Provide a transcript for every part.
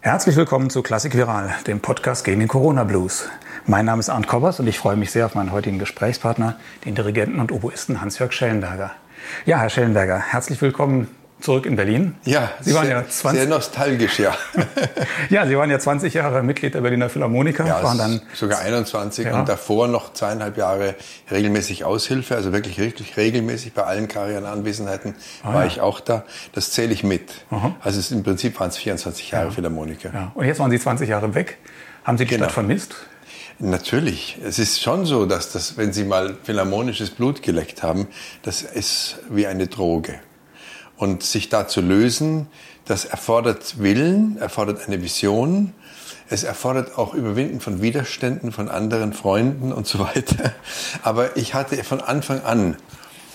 Herzlich willkommen zu Klassik Viral, dem Podcast gegen den Corona Blues. Mein Name ist Arndt Kobbers und ich freue mich sehr auf meinen heutigen Gesprächspartner, den Dirigenten und Oboisten Hans-Jörg Schellenberger. Ja, Herr Schellenberger, herzlich willkommen zurück in Berlin. Ja, Sie waren sehr, ja 20, sehr nostalgisch, ja. ja, Sie waren ja 20 Jahre Mitglied der Berliner Philharmoniker. Ja, waren dann sogar 21 ja. und davor noch zweieinhalb Jahre regelmäßig Aushilfe, also wirklich richtig regelmäßig bei allen Karrierenanwesenheiten ah, war ja. ich auch da. Das zähle ich mit. Aha. Also es, im Prinzip waren es 24 Jahre ja. Philharmoniker. Ja. Und jetzt waren Sie 20 Jahre weg. Haben Sie die genau. Stadt vermisst? Natürlich. Es ist schon so, dass das, wenn Sie mal philharmonisches Blut geleckt haben, das ist wie eine Droge. Und sich da zu lösen, das erfordert Willen, erfordert eine Vision. Es erfordert auch Überwinden von Widerständen von anderen Freunden und so weiter. Aber ich hatte von Anfang an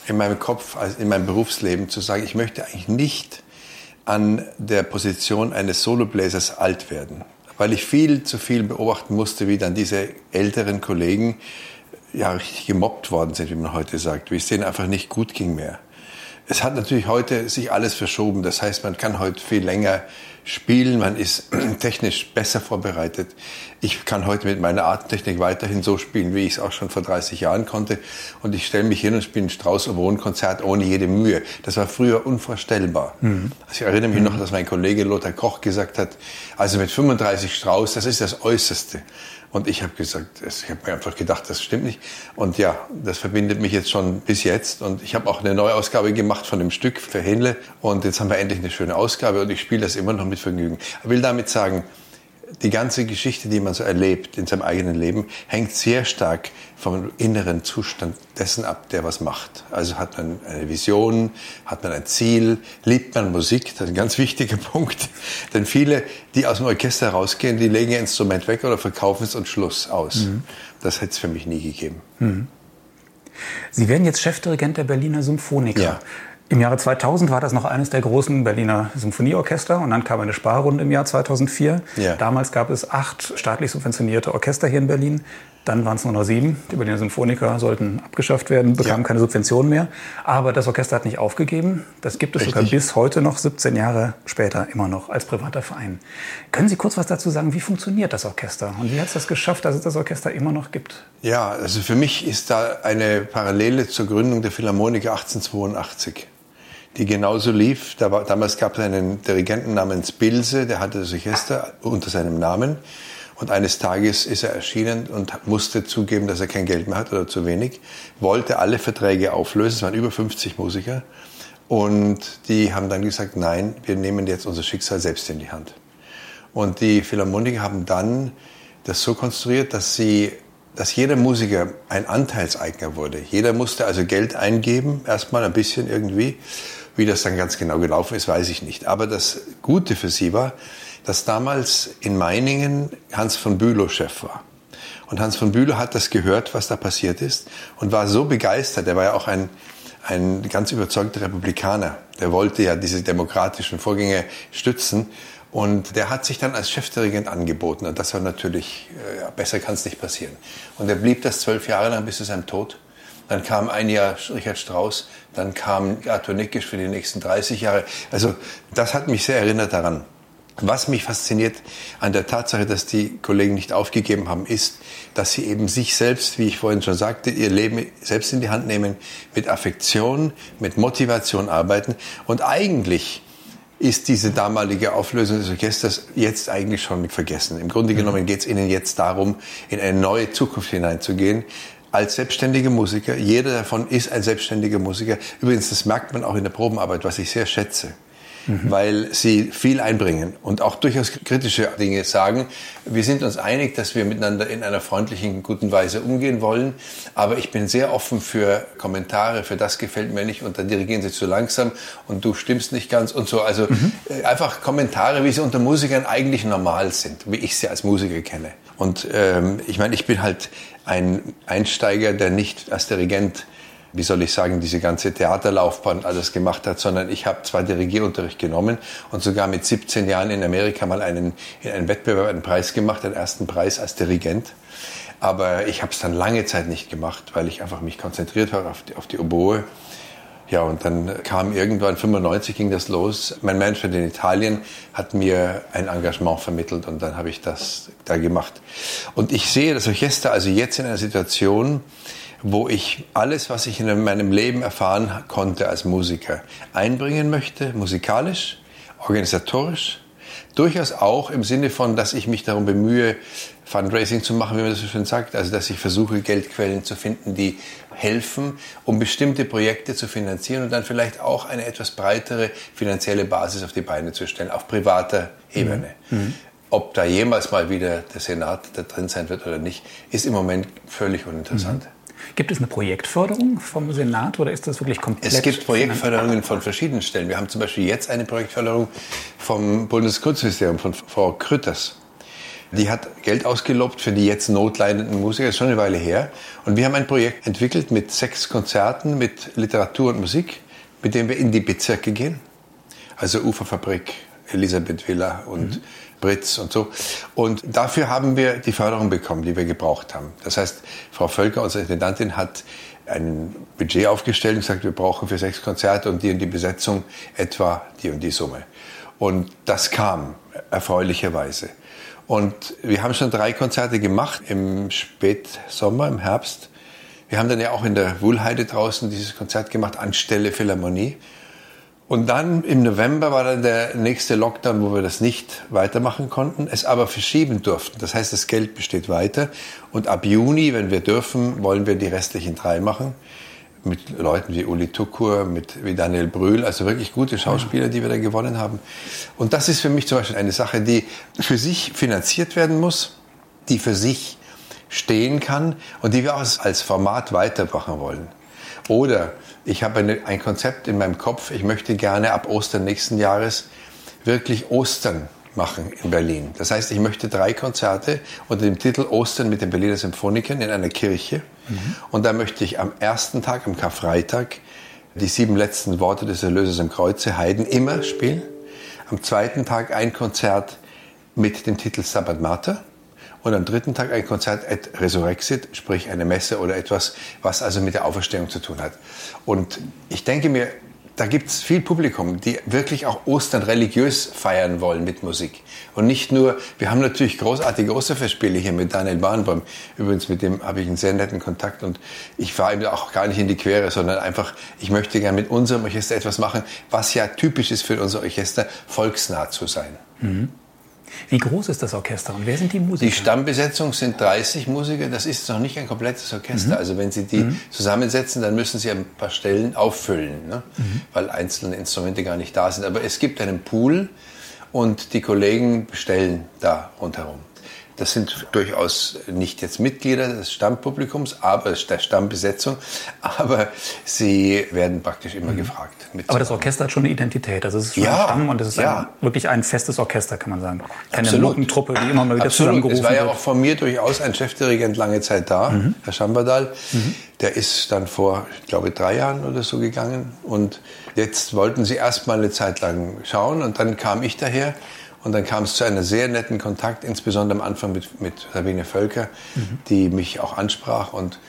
in meinem Kopf, also in meinem Berufsleben zu sagen, ich möchte eigentlich nicht an der Position eines Solobläsers alt werden. Weil ich viel zu viel beobachten musste, wie dann diese älteren Kollegen ja richtig gemobbt worden sind, wie man heute sagt, wie es denen einfach nicht gut ging mehr. Es hat natürlich heute sich alles verschoben. Das heißt, man kann heute viel länger spielen, man ist technisch besser vorbereitet. Ich kann heute mit meiner Artentechnik weiterhin so spielen, wie ich es auch schon vor 30 Jahren konnte. Und ich stelle mich hin und spiele ein Strauß- und Wohnkonzert ohne jede Mühe. Das war früher unvorstellbar. Mhm. Also ich erinnere mich mhm. noch, dass mein Kollege Lothar Koch gesagt hat, also mit 35 Strauß, das ist das Äußerste. Und ich habe gesagt, ich habe mir einfach gedacht, das stimmt nicht. Und ja, das verbindet mich jetzt schon bis jetzt. Und ich habe auch eine Neuausgabe gemacht von dem Stück für Hähnle. Und jetzt haben wir endlich eine schöne Ausgabe und ich spiele das immer noch mit Vergnügen. Ich will damit sagen, die ganze Geschichte, die man so erlebt in seinem eigenen Leben, hängt sehr stark vom inneren Zustand dessen ab, der was macht. Also hat man eine Vision, hat man ein Ziel, liebt man Musik, das ist ein ganz wichtiger Punkt. Denn viele, die aus dem Orchester rausgehen, die legen ihr Instrument weg oder verkaufen es und Schluss aus. Mhm. Das hätte es für mich nie gegeben. Mhm. Sie werden jetzt Chefdirigent der Berliner Symphoniker. Ja. Im Jahre 2000 war das noch eines der großen Berliner Symphonieorchester und dann kam eine Sparrunde im Jahr 2004. Ja. Damals gab es acht staatlich subventionierte Orchester hier in Berlin. Dann waren es nur noch sieben. Die Berliner Symphoniker sollten abgeschafft werden, bekamen ja. keine Subventionen mehr. Aber das Orchester hat nicht aufgegeben. Das gibt es Richtig. sogar bis heute noch, 17 Jahre später, immer noch als privater Verein. Können Sie kurz was dazu sagen? Wie funktioniert das Orchester? Und wie hat es das geschafft, dass es das Orchester immer noch gibt? Ja, also für mich ist da eine Parallele zur Gründung der Philharmoniker 1882 die genauso lief. Da war, damals gab es einen Dirigenten namens Bilse, der hatte das Orchester unter seinem Namen. Und eines Tages ist er erschienen und musste zugeben, dass er kein Geld mehr hat oder zu wenig, wollte alle Verträge auflösen, es waren über 50 Musiker. Und die haben dann gesagt, nein, wir nehmen jetzt unser Schicksal selbst in die Hand. Und die Philharmoniker haben dann das so konstruiert, dass sie dass jeder Musiker ein Anteilseigner wurde. Jeder musste also Geld eingeben, erstmal ein bisschen irgendwie. Wie das dann ganz genau gelaufen ist, weiß ich nicht. Aber das Gute für sie war, dass damals in Meiningen Hans von Bülow Chef war. Und Hans von Bülow hat das gehört, was da passiert ist, und war so begeistert. Er war ja auch ein, ein ganz überzeugter Republikaner. Der wollte ja diese demokratischen Vorgänge stützen. Und der hat sich dann als Chefdirigent angeboten. Und das war natürlich, äh, besser kann es nicht passieren. Und er blieb das zwölf Jahre lang bis zu seinem Tod. Dann kam ein Jahr Richard Strauss, dann kam Arthur Nickisch für die nächsten 30 Jahre. Also das hat mich sehr erinnert daran. Was mich fasziniert an der Tatsache, dass die Kollegen nicht aufgegeben haben, ist, dass sie eben sich selbst, wie ich vorhin schon sagte, ihr Leben selbst in die Hand nehmen, mit Affektion, mit Motivation arbeiten. Und eigentlich ist diese damalige Auflösung des Orchesters jetzt eigentlich schon vergessen. Im Grunde genommen geht es ihnen jetzt darum, in eine neue Zukunft hineinzugehen, als selbstständiger Musiker. Jeder davon ist ein selbstständiger Musiker. Übrigens, das merkt man auch in der Probenarbeit, was ich sehr schätze mhm. weil sie viel einbringen und auch durchaus kritische Dinge sagen. Wir sind uns einig, dass wir miteinander in einer freundlichen, guten Weise umgehen wollen, aber ich bin sehr offen für Kommentare, für das gefällt mir nicht und dann dirigieren sie zu langsam und du stimmst nicht ganz und so. Also mhm. Äh, einfach Kommentare, wie sie unter Musikern eigentlich normal sind, wie ich sie als Musiker kenne. Und ähm, ich meine, ich bin halt ein Einsteiger, der nicht als Dirigent wie soll ich sagen, diese ganze Theaterlaufbahn alles gemacht hat, sondern ich habe zwar Dirigierunterricht genommen und sogar mit 17 Jahren in Amerika mal einen, in einem Wettbewerb einen Preis gemacht, den ersten Preis als Dirigent. Aber ich habe es dann lange Zeit nicht gemacht, weil ich einfach mich konzentriert habe auf die, auf die Oboe. Ja, und dann kam irgendwann, 95 ging das los. Mein Management in Italien hat mir ein Engagement vermittelt und dann habe ich das da gemacht. Und ich sehe das Orchester also jetzt in einer Situation, wo ich alles, was ich in meinem Leben erfahren konnte als Musiker, einbringen möchte, musikalisch, organisatorisch, durchaus auch im Sinne von, dass ich mich darum bemühe, Fundraising zu machen, wie man das so schön sagt, also dass ich versuche, Geldquellen zu finden, die helfen, um bestimmte Projekte zu finanzieren und dann vielleicht auch eine etwas breitere finanzielle Basis auf die Beine zu stellen, auf privater Ebene. Mhm. mhm. Ob da jemals mal wieder der Senat da drin sein wird oder nicht, ist im Moment völlig uninteressant. Mhm. Gibt es eine Projektförderung vom Senat oder ist das wirklich komplett? Es gibt Projektförderungen von verschiedenen Stellen. Wir haben zum Beispiel jetzt eine Projektförderung vom Bundeskunstministerium, von Frau Krütters. Die hat Geld ausgelobt für die jetzt notleidenden Musiker, das ist schon eine Weile her. Und wir haben ein Projekt entwickelt mit sechs Konzerten, mit Literatur und Musik, mit dem wir in die Bezirke gehen. Also Uferfabrik, Elisabeth Villa und mhm. Britz und so. Und dafür haben wir die Förderung bekommen, die wir gebraucht haben. Das heißt, Frau Völker, unsere Intendantin, hat ein Budget aufgestellt und gesagt, wir brauchen für sechs Konzerte und die und die Besetzung etwa die und die Summe. Und das kam erfreulicherweise. Und wir haben schon drei Konzerte gemacht im Spätsommer, im Herbst. Wir haben dann ja auch in der Wuhlheide draußen dieses Konzert gemacht anstelle Philharmonie. Und dann im November war dann der nächste Lockdown, wo wir das nicht weitermachen konnten, es aber verschieben durften. Das heißt, das Geld besteht weiter. Und ab Juni, wenn wir dürfen, wollen wir die restlichen drei machen mit Leuten wie Uli Tukur, mit wie Daniel Brühl, also wirklich gute Schauspieler, die wir da gewonnen haben. Und das ist für mich zum Beispiel eine Sache, die für sich finanziert werden muss, die für sich stehen kann und die wir auch als Format weitermachen wollen. Oder ich habe eine, ein Konzept in meinem Kopf, ich möchte gerne ab Ostern nächsten Jahres wirklich Ostern machen in Berlin. Das heißt, ich möchte drei Konzerte unter dem Titel Ostern mit den Berliner Symphonikern in einer Kirche. Mhm. Und da möchte ich am ersten Tag, am Karfreitag, die sieben letzten Worte des Erlösers am Kreuze, Heiden, immer spielen. Am zweiten Tag ein Konzert mit dem Titel Sabbat Mater. Und am dritten Tag ein Konzert et Resurrexit, sprich eine Messe oder etwas, was also mit der Auferstehung zu tun hat. Und ich denke mir, da gibt es viel Publikum, die wirklich auch Ostern religiös feiern wollen mit Musik. Und nicht nur, wir haben natürlich großartige Osterfestspiele hier mit Daniel Bahnbaum. Übrigens, mit dem habe ich einen sehr netten Kontakt und ich fahre ihm auch gar nicht in die Quere, sondern einfach, ich möchte gerne mit unserem Orchester etwas machen, was ja typisch ist für unser Orchester, volksnah zu sein. Mhm. Wie groß ist das Orchester und wer sind die Musiker? Die Stammbesetzung sind 30 Musiker. Das ist noch nicht ein komplettes Orchester. Mhm. Also wenn Sie die mhm. zusammensetzen, dann müssen Sie ein paar Stellen auffüllen, ne? Mhm. weil einzelne Instrumente gar nicht da sind. Aber es gibt einen Pool und die Kollegen bestellen da rundherum. Das sind durchaus nicht jetzt Mitglieder des Stammpublikums, aber der Stammbesetzung, aber sie werden praktisch immer mhm. Gefragt. Aber das Orchester hat schon eine Identität. Also es ist schon ja, ein Stamm und es ist ja. ein, wirklich ein festes Orchester, kann man sagen. Keine Notentruppe, die immer mal wieder Absolut. zusammengerufen wird. Es war ja auch von mir durchaus ein Chefdirigent lange Zeit da, mhm. Herr Schambadal. Mhm. Der ist dann vor, ich glaube, drei Jahren oder so gegangen. Und jetzt wollten sie erst mal eine Zeit lang schauen und dann kam ich daher und dann kam es zu einem sehr netten Kontakt, insbesondere am Anfang mit, mit Sabine Völker, mhm. die mich auch ansprach. Und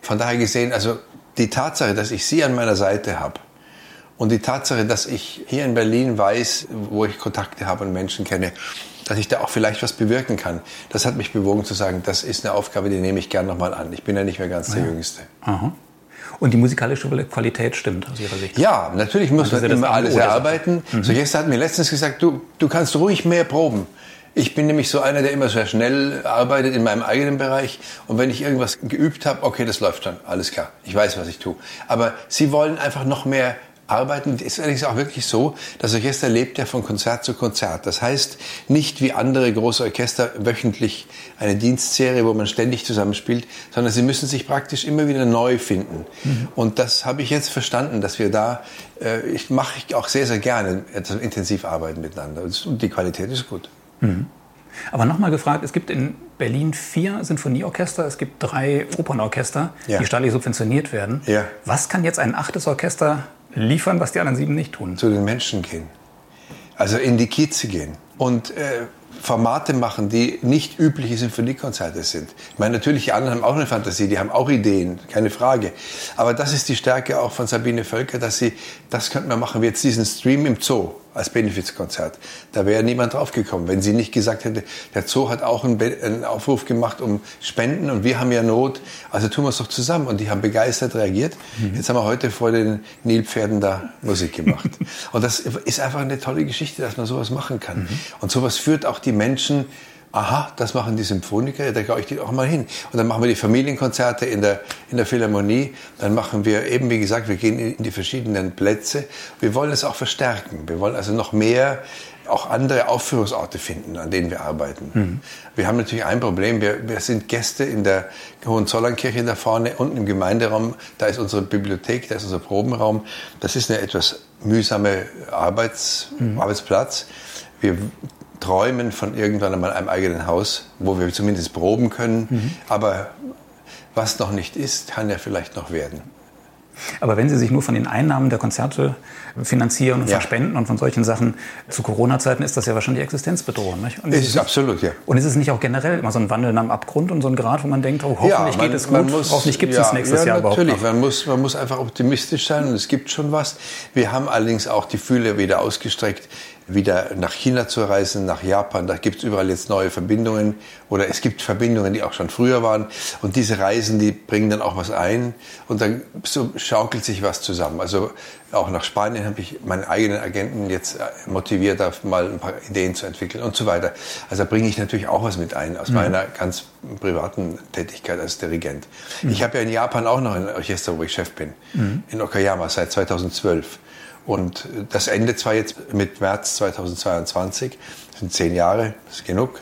von daher gesehen, also die Tatsache, dass ich sie an meiner Seite habe und die Tatsache, dass ich hier in Berlin weiß, wo ich Kontakte habe und Menschen kenne, dass ich da auch vielleicht was bewirken kann, das hat mich bewogen zu sagen, das ist eine Aufgabe, die nehme ich gern nochmal an. Ich bin ja nicht mehr ganz der ja. Jüngste. Aha. Und die musikalische Qualität stimmt aus Ihrer Sicht? Ja, natürlich muss man immer alles erarbeiten. Mhm. So, jetzt hat mir letztens gesagt, du, du kannst ruhig mehr proben. Ich bin nämlich so einer, der immer sehr schnell arbeitet in meinem eigenen Bereich. Und wenn ich irgendwas geübt habe, okay, das läuft dann, alles klar. Ich weiß, was ich tue. Aber Sie wollen einfach noch mehr arbeiten. Ist allerdings auch wirklich so, das Orchester lebt ja von Konzert zu Konzert. Das heißt, nicht wie andere große Orchester wöchentlich eine Dienstserie, wo man ständig zusammenspielt, sondern sie müssen sich praktisch immer wieder neu finden. Mhm. Und das habe ich jetzt verstanden, dass wir da, äh, ich mache ich auch sehr, sehr gerne, intensiv arbeiten miteinander. Und die Qualität ist gut. Mhm. Aber nochmal gefragt, es gibt in Berlin vier Sinfonieorchester, es gibt drei Opernorchester, ja. die staatlich subventioniert werden. Ja. Was kann jetzt ein achtes Orchester liefern, was die anderen sieben nicht tun. Zu den Menschen gehen. Also in die Kieze gehen. Und äh, Formate machen, die nicht übliche Symphoniekonzerte sind. Ich meine, natürlich, die anderen haben auch eine Fantasie, die haben auch Ideen, keine Frage. Aber das ist die Stärke auch von Sabine Völker, dass sie, das könnte man machen, wie jetzt diesen Stream im Zoo als Benefizkonzert. Da wäre niemand draufgekommen, wenn sie nicht gesagt hätte, der Zoo hat auch einen, einen, Aufruf gemacht um Spenden und wir haben ja Not, also tun wir es doch zusammen. Und die haben begeistert reagiert. Mhm. Jetzt haben wir heute vor den Nilpferden da Musik gemacht. und das ist einfach eine tolle Geschichte, dass man sowas machen kann. Mhm. Und sowas führt auch die Menschen aha, das machen die Symphoniker, da glaube ich die auch mal hin. Und dann machen wir die Familienkonzerte in der, in der Philharmonie. Dann machen wir eben, wie gesagt, wir gehen in die verschiedenen Plätze. Wir wollen es auch verstärken. Wir wollen also noch mehr auch andere Aufführungsorte finden, an denen wir arbeiten. Mhm. Wir haben natürlich ein Problem. Wir, wir sind Gäste in der Hohenzollernkirche da vorne, unten im Gemeinderaum. Da ist unsere Bibliothek, da ist unser Probenraum. Das ist eine etwas mühsame Arbeits, mhm. Arbeitsplatz. Wir träumen von irgendwann einmal einem eigenen Haus, wo wir zumindest proben können. Mhm. Aber was noch nicht ist, kann ja vielleicht noch werden. Aber wenn Sie sich nur von den Einnahmen der Konzerte finanzieren und ja. verspenden und von solchen Sachen zu Corona-Zeiten ist das ja wahrscheinlich existenzbedrohend. Nicht? Und es ist, absolut, ja. Und ist es nicht auch generell immer so ein Wandel am Abgrund und so ein Grad, wo man denkt, oh, hoffentlich ja, man, geht es gut, muss, hoffentlich gibt es ja, nächstes ja, Jahr überhaupt natürlich. Man muss, man muss einfach optimistisch sein und es gibt schon was. Wir haben allerdings auch die Fühle wieder ausgestreckt wieder nach China zu reisen, nach Japan. Da gibt es überall jetzt neue Verbindungen oder es gibt Verbindungen, die auch schon früher waren. Und diese Reisen, die bringen dann auch was ein und dann so schaukelt sich was zusammen. Also auch nach Spanien habe ich meinen eigenen Agenten jetzt motiviert, da mal ein paar Ideen zu entwickeln und so weiter. Also da bringe ich natürlich auch was mit ein aus mhm. meiner ganz privaten Tätigkeit als Dirigent. Mhm. Ich habe ja in Japan auch noch ein Orchester, wo ich Chef bin, mhm. in Okayama seit 2012. Und das endet zwar jetzt mit März 2022, das sind zehn Jahre, das ist genug.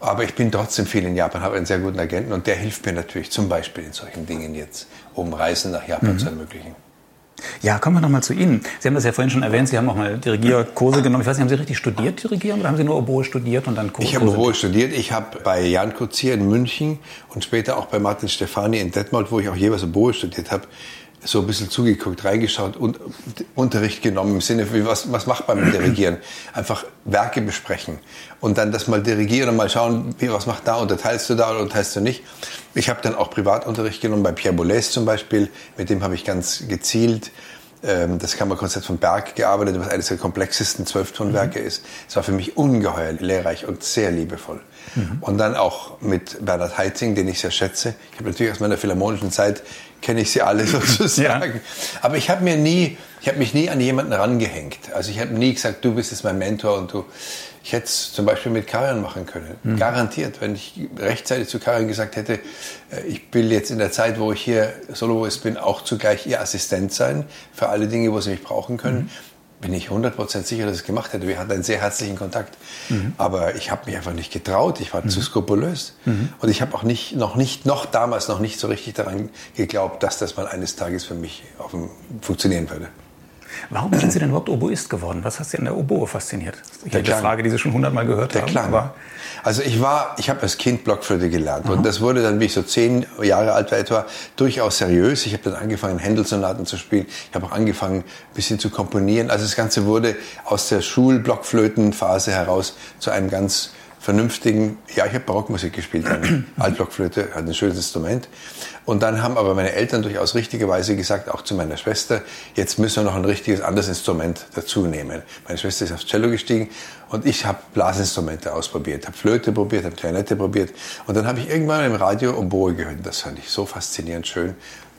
Aber ich bin trotzdem viel in Japan, habe einen sehr guten Agenten und der hilft mir natürlich zum Beispiel in solchen Dingen jetzt, um Reisen nach Japan mhm. zu ermöglichen. Ja, kommen wir noch mal zu Ihnen. Sie haben das ja vorhin schon erwähnt, Sie haben auch mal Dirigierkurse genommen. Ich weiß nicht, haben Sie richtig studiert Dirigieren oder haben Sie nur Oboe studiert und dann Kurse? Ich habe Oboe studiert. Ich habe bei Jan Kuzier in München und später auch bei Martin Stefani in Detmold, wo ich auch jeweils Oboe studiert habe, so ein bisschen zugeguckt, reingeschaut und Unterricht genommen im Sinne, wie, was, was macht man mit Dirigieren? Einfach Werke besprechen und dann das mal dirigieren und mal schauen, wie, was macht da, unterteilst du da oder unterteilst du nicht. Ich habe dann auch Privatunterricht genommen, bei Pierre Boulez zum Beispiel, mit dem habe ich ganz gezielt ähm, das Kammerkonzert von Berg gearbeitet, was eines der komplexesten Zwölftonwerke mhm. ist. Es war für mich ungeheuer lehrreich und sehr liebevoll. Mhm. Und dann auch mit Bernhard Heiting, den ich sehr schätze. Ich habe natürlich aus meiner philharmonischen Zeit kenne ich sie alle sozusagen. ja. Aber ich habe mir nie, ich habe mich nie an jemanden rangehängt. Also ich habe nie gesagt, du bist jetzt mein Mentor und du. Ich hätte es zum Beispiel mit Karin machen können. Mhm. Garantiert, wenn ich rechtzeitig zu Karin gesagt hätte, äh, ich will jetzt in der Zeit, wo ich hier Soloist bin, auch zugleich ihr Assistent sein für alle Dinge, wo sie mich brauchen können. Mhm bin ich 100% sicher, dass ich es gemacht hätte. Wir hatten einen sehr herzlichen Kontakt. Mhm. Aber ich habe mich einfach nicht getraut. Ich war mhm. zu skrupulös. Mhm. Und ich habe auch nicht, noch nicht, noch damals noch nicht so richtig daran geglaubt, dass das mal eines Tages für mich funktionieren würde. Warum sind Sie denn überhaupt Oboist geworden? Was hat Sie an der Oboe fasziniert? Ist eine Frage, die Sie schon hundertmal gehört der haben. Klang. Aber also ich war, ich habe als Kind Blockflöte gelernt Aha. und das wurde dann, wie ich so zehn Jahre alt war etwa, durchaus seriös. Ich habe dann angefangen, Händelsonaten zu spielen. Ich habe auch angefangen, ein bisschen zu komponieren. Also das Ganze wurde aus der Schulblockflötenphase heraus zu einem ganz vernünftigen, ja, ich habe Barockmusik gespielt, Altblockflöte, hat ein schönes Instrument. Und dann haben aber meine Eltern durchaus richtigerweise gesagt, auch zu meiner Schwester, jetzt müssen wir noch ein richtiges anderes Instrument dazu nehmen. Meine Schwester ist aufs Cello gestiegen und ich habe Blasinstrumente ausprobiert, habe Flöte probiert, habe Klarinette probiert. Und dann habe ich irgendwann im Radio Oboe gehört. Das fand ich so faszinierend schön.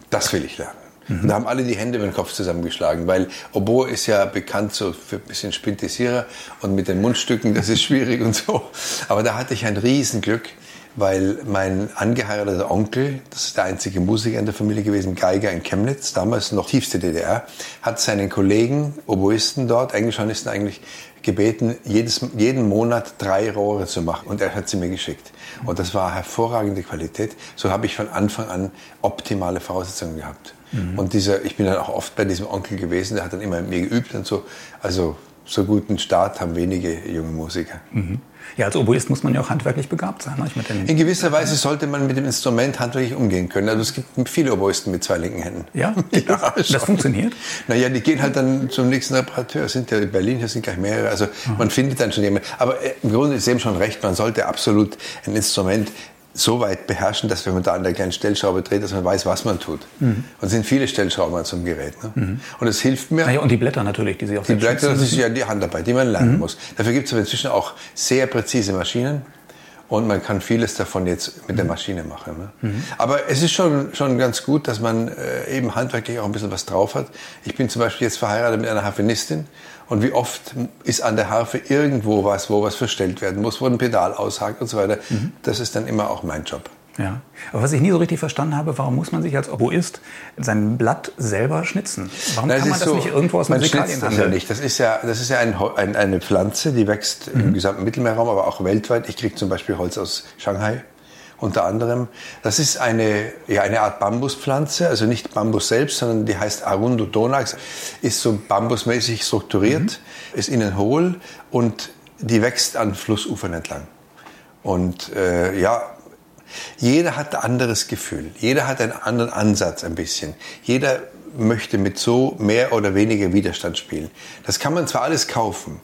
Das will ich lernen. Mhm. Da haben alle die Hände über den Kopf zusammengeschlagen, weil Oboe ist ja bekannt so für ein bisschen Spintisierer und mit den Mundstücken, das ist schwierig und so. Aber da hatte ich ein Riesenglück, weil mein angeheirateter Onkel, das ist der einzige Musiker in der Familie gewesen, Geiger in Chemnitz, damals noch tiefste DDR, hat seinen Kollegen, Oboisten dort, Englischhornisten eigentlich, gebeten, jedes, jeden Monat drei Rohre zu machen. Und er hat sie mir geschickt. Und das war hervorragende Qualität. So habe ich von Anfang an optimale Voraussetzungen gehabt. Mhm. Und dieser, ich bin dann auch oft bei diesem Onkel gewesen, der hat dann immer mit mir geübt und so. Also so guten Start haben wenige junge Musiker. Mhm. Ja, als Oboist muss man ja auch handwerklich begabt sein. Ne? In gewisser Weise sollte man mit dem Instrument handwerklich umgehen können. Also es gibt viele Oboisten mit zwei linken Händen. Ja, ja das, das funktioniert? Naja, die gehen halt dann zum nächsten Reparateur. Sind ja in Berlin, hier sind gleich mehrere. Also mhm. man findet dann schon jemanden. Aber äh, im Grunde ist eben schon recht, man sollte absolut ein Instrument so weit beherrschen, dass wenn man da an der kleinen Stellschraube dreht, dass man weiß, was man tut. Mhm. Und es sind viele Stellschrauben an so einem Gerät. Ne? Mhm. Und es hilft mir. Naja, und die Blätter natürlich, die Sie auch Die Blätter, das ist ja die Handarbeit, die man lernen mhm. muss. Dafür gibt es aber inzwischen auch sehr präzise Maschinen. Und man kann vieles davon jetzt mit der mhm. Maschine machen. Ne? Mhm. Aber es ist schon, schon ganz gut, dass man äh, eben handwerklich auch ein bisschen was drauf hat. Ich bin zum Beispiel jetzt verheiratet mit einer Harfenistin und wie oft ist an der Harfe irgendwo was, wo was verstellt werden muss, wo ein Pedal aushakt und so weiter. Mhm. Das ist dann immer auch mein Job. Ja. Aber was ich nie so richtig verstanden habe, warum muss man sich als Oboist sein Blatt selber schnitzen? Warum Na, kann man das so, nicht irgendwo aus dem Musikalien das ja nicht. Das ist ja, das ist ja ein, ein, eine Pflanze, die wächst mhm. im gesamten Mittelmeerraum, aber auch weltweit. Ich kriege zum Beispiel Holz aus Shanghai unter anderem. Das ist eine, ja, eine Art Bambuspflanze, also nicht Bambus selbst, sondern die heißt Arundo donax, ist so bambusmäßig strukturiert, mhm. ist innen hohl und die wächst an Flussufern entlang. Und äh, ja, jeder hat ein anderes Gefühl, jeder hat einen anderen Ansatz ein bisschen. Jeder möchte mit so mehr oder weniger Widerstand spielen. Das kann man zwar alles kaufen,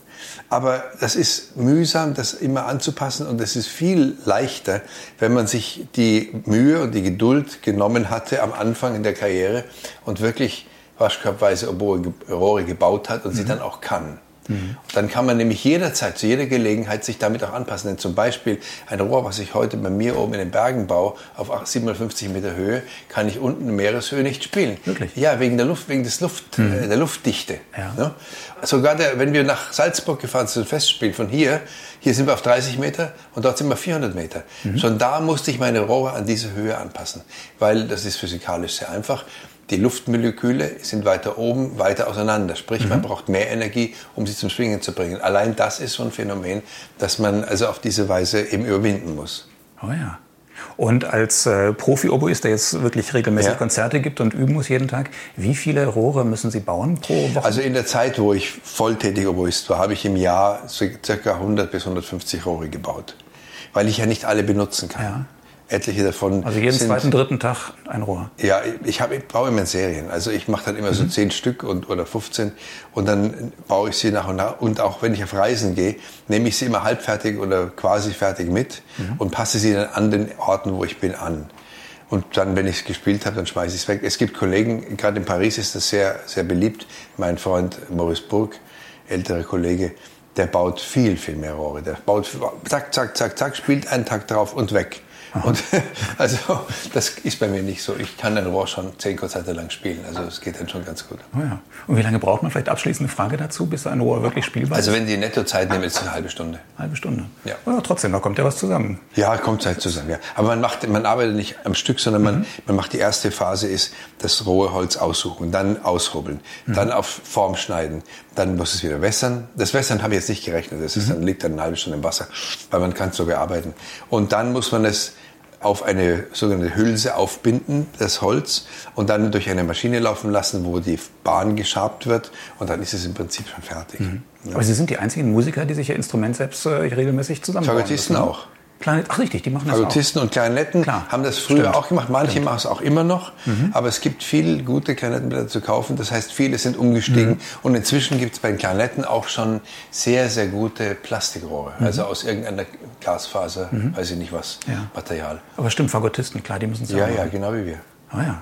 aber das ist mühsam, das immer anzupassen und es ist viel leichter, wenn man sich die Mühe und die Geduld genommen hatte am Anfang in der Karriere und wirklich waschkörbweise Rohre gebaut hat und mhm. sie dann auch kann. Mhm. Dann kann man nämlich jederzeit, zu jeder Gelegenheit sich damit auch anpassen. Denn zum Beispiel ein Rohr, was ich heute bei mir oben in den Bergen baue, auf 750 Meter Höhe, kann ich unten in Meereshöhe nicht spielen. Wirklich? Ja, wegen der Luft, wegen des Luft, mhm. äh, der Luftdichte. Ja. Ja? Sogar der, wenn wir nach Salzburg gefahren sind, Festspiel von hier, hier sind wir auf 30 Meter und dort sind wir 400 Meter. Mhm. Schon da musste ich meine Rohre an diese Höhe anpassen, weil das ist physikalisch sehr einfach. Die Luftmoleküle sind weiter oben, weiter auseinander. Sprich, mhm. man braucht mehr Energie, um sie zum Schwingen zu bringen. Allein das ist so ein Phänomen, das man also auf diese Weise eben überwinden muss. Oh ja. Und als äh, Profi-Oboist, der jetzt wirklich regelmäßig ja. Konzerte gibt und üben muss jeden Tag, wie viele Rohre müssen Sie bauen pro Woche? Also in der Zeit, wo ich volltätig Oboist war, habe ich im Jahr so ca. 100 bis 150 Rohre gebaut, weil ich ja nicht alle benutzen kann. Ja etliche davon. Also jeden sind, zweiten, dritten Tag ein Rohr. Ja, ich, hab, ich baue immer in Serien. Also ich mache dann immer mhm. so zehn Stück und, oder 15 und dann baue ich sie nach und nach. Und auch wenn ich auf Reisen gehe, nehme ich sie immer halbfertig oder quasi fertig mit mhm. und passe sie dann an den Orten, wo ich bin, an. Und dann, wenn ich es gespielt habe, dann schmeiße ich es weg. Es gibt Kollegen, gerade in Paris ist das sehr, sehr beliebt. Mein Freund Maurice Burg, älterer Kollege, der baut viel, viel mehr Rohre. Der baut zack, zack, zack, zack, spielt einen Tag drauf und weg. Und also das ist bei mir nicht so. Ich kann ein Rohr schon zehn Konzerte lang spielen. Also es geht dann schon ganz gut. Oh ja. Und wie lange braucht man vielleicht abschließende Frage dazu, bis ein Rohr wirklich spielbar ist? Also wenn die Nettozeit nehmen, ist es eine halbe Stunde. Halbe Stunde. Ja. Aber trotzdem, da kommt ja was zusammen. Ja, kommt Zeit zusammen. Ja. Aber man macht, man arbeitet nicht am Stück, sondern man, mhm. man macht die erste Phase ist das rohe Holz aussuchen, dann ausrubbeln, mhm. dann auf Form schneiden, dann muss es wieder wässern. Das Wässern habe ich jetzt nicht gerechnet. Das ist, mhm. dann liegt dann eine halbe Stunde im Wasser, weil man kann es so bearbeiten. Und dann muss man es auf eine sogenannte Hülse aufbinden, das Holz, und dann durch eine Maschine laufen lassen, wo die Bahn geschabt wird, und dann ist es im Prinzip schon fertig. Mhm. Ja. Aber Sie sind die einzigen Musiker, die sich Ihr Instrument selbst äh, regelmäßig zusammenbauen. Fagottisten auch. Kleine, ach richtig, die machen das Fagotisten auch. und Klarinetten Klar. haben das früher Stimmt. auch gemacht. Manche Stimmt. machen es auch immer noch. Mhm. Aber es gibt viel gute Klarinettenblätter zu kaufen. Das heißt, viele sind umgestiegen. Mhm. Und inzwischen gibt es bei den Klarinetten auch schon sehr, sehr gute Plastikrohre. Mhm. Also aus irgendeiner Glasfaser, mhm. weiß ich nicht was, ja. Material. Aber stimmt, Fagottisten, klar, die müssen es Ja, ja, genau wie wir. Ah ja.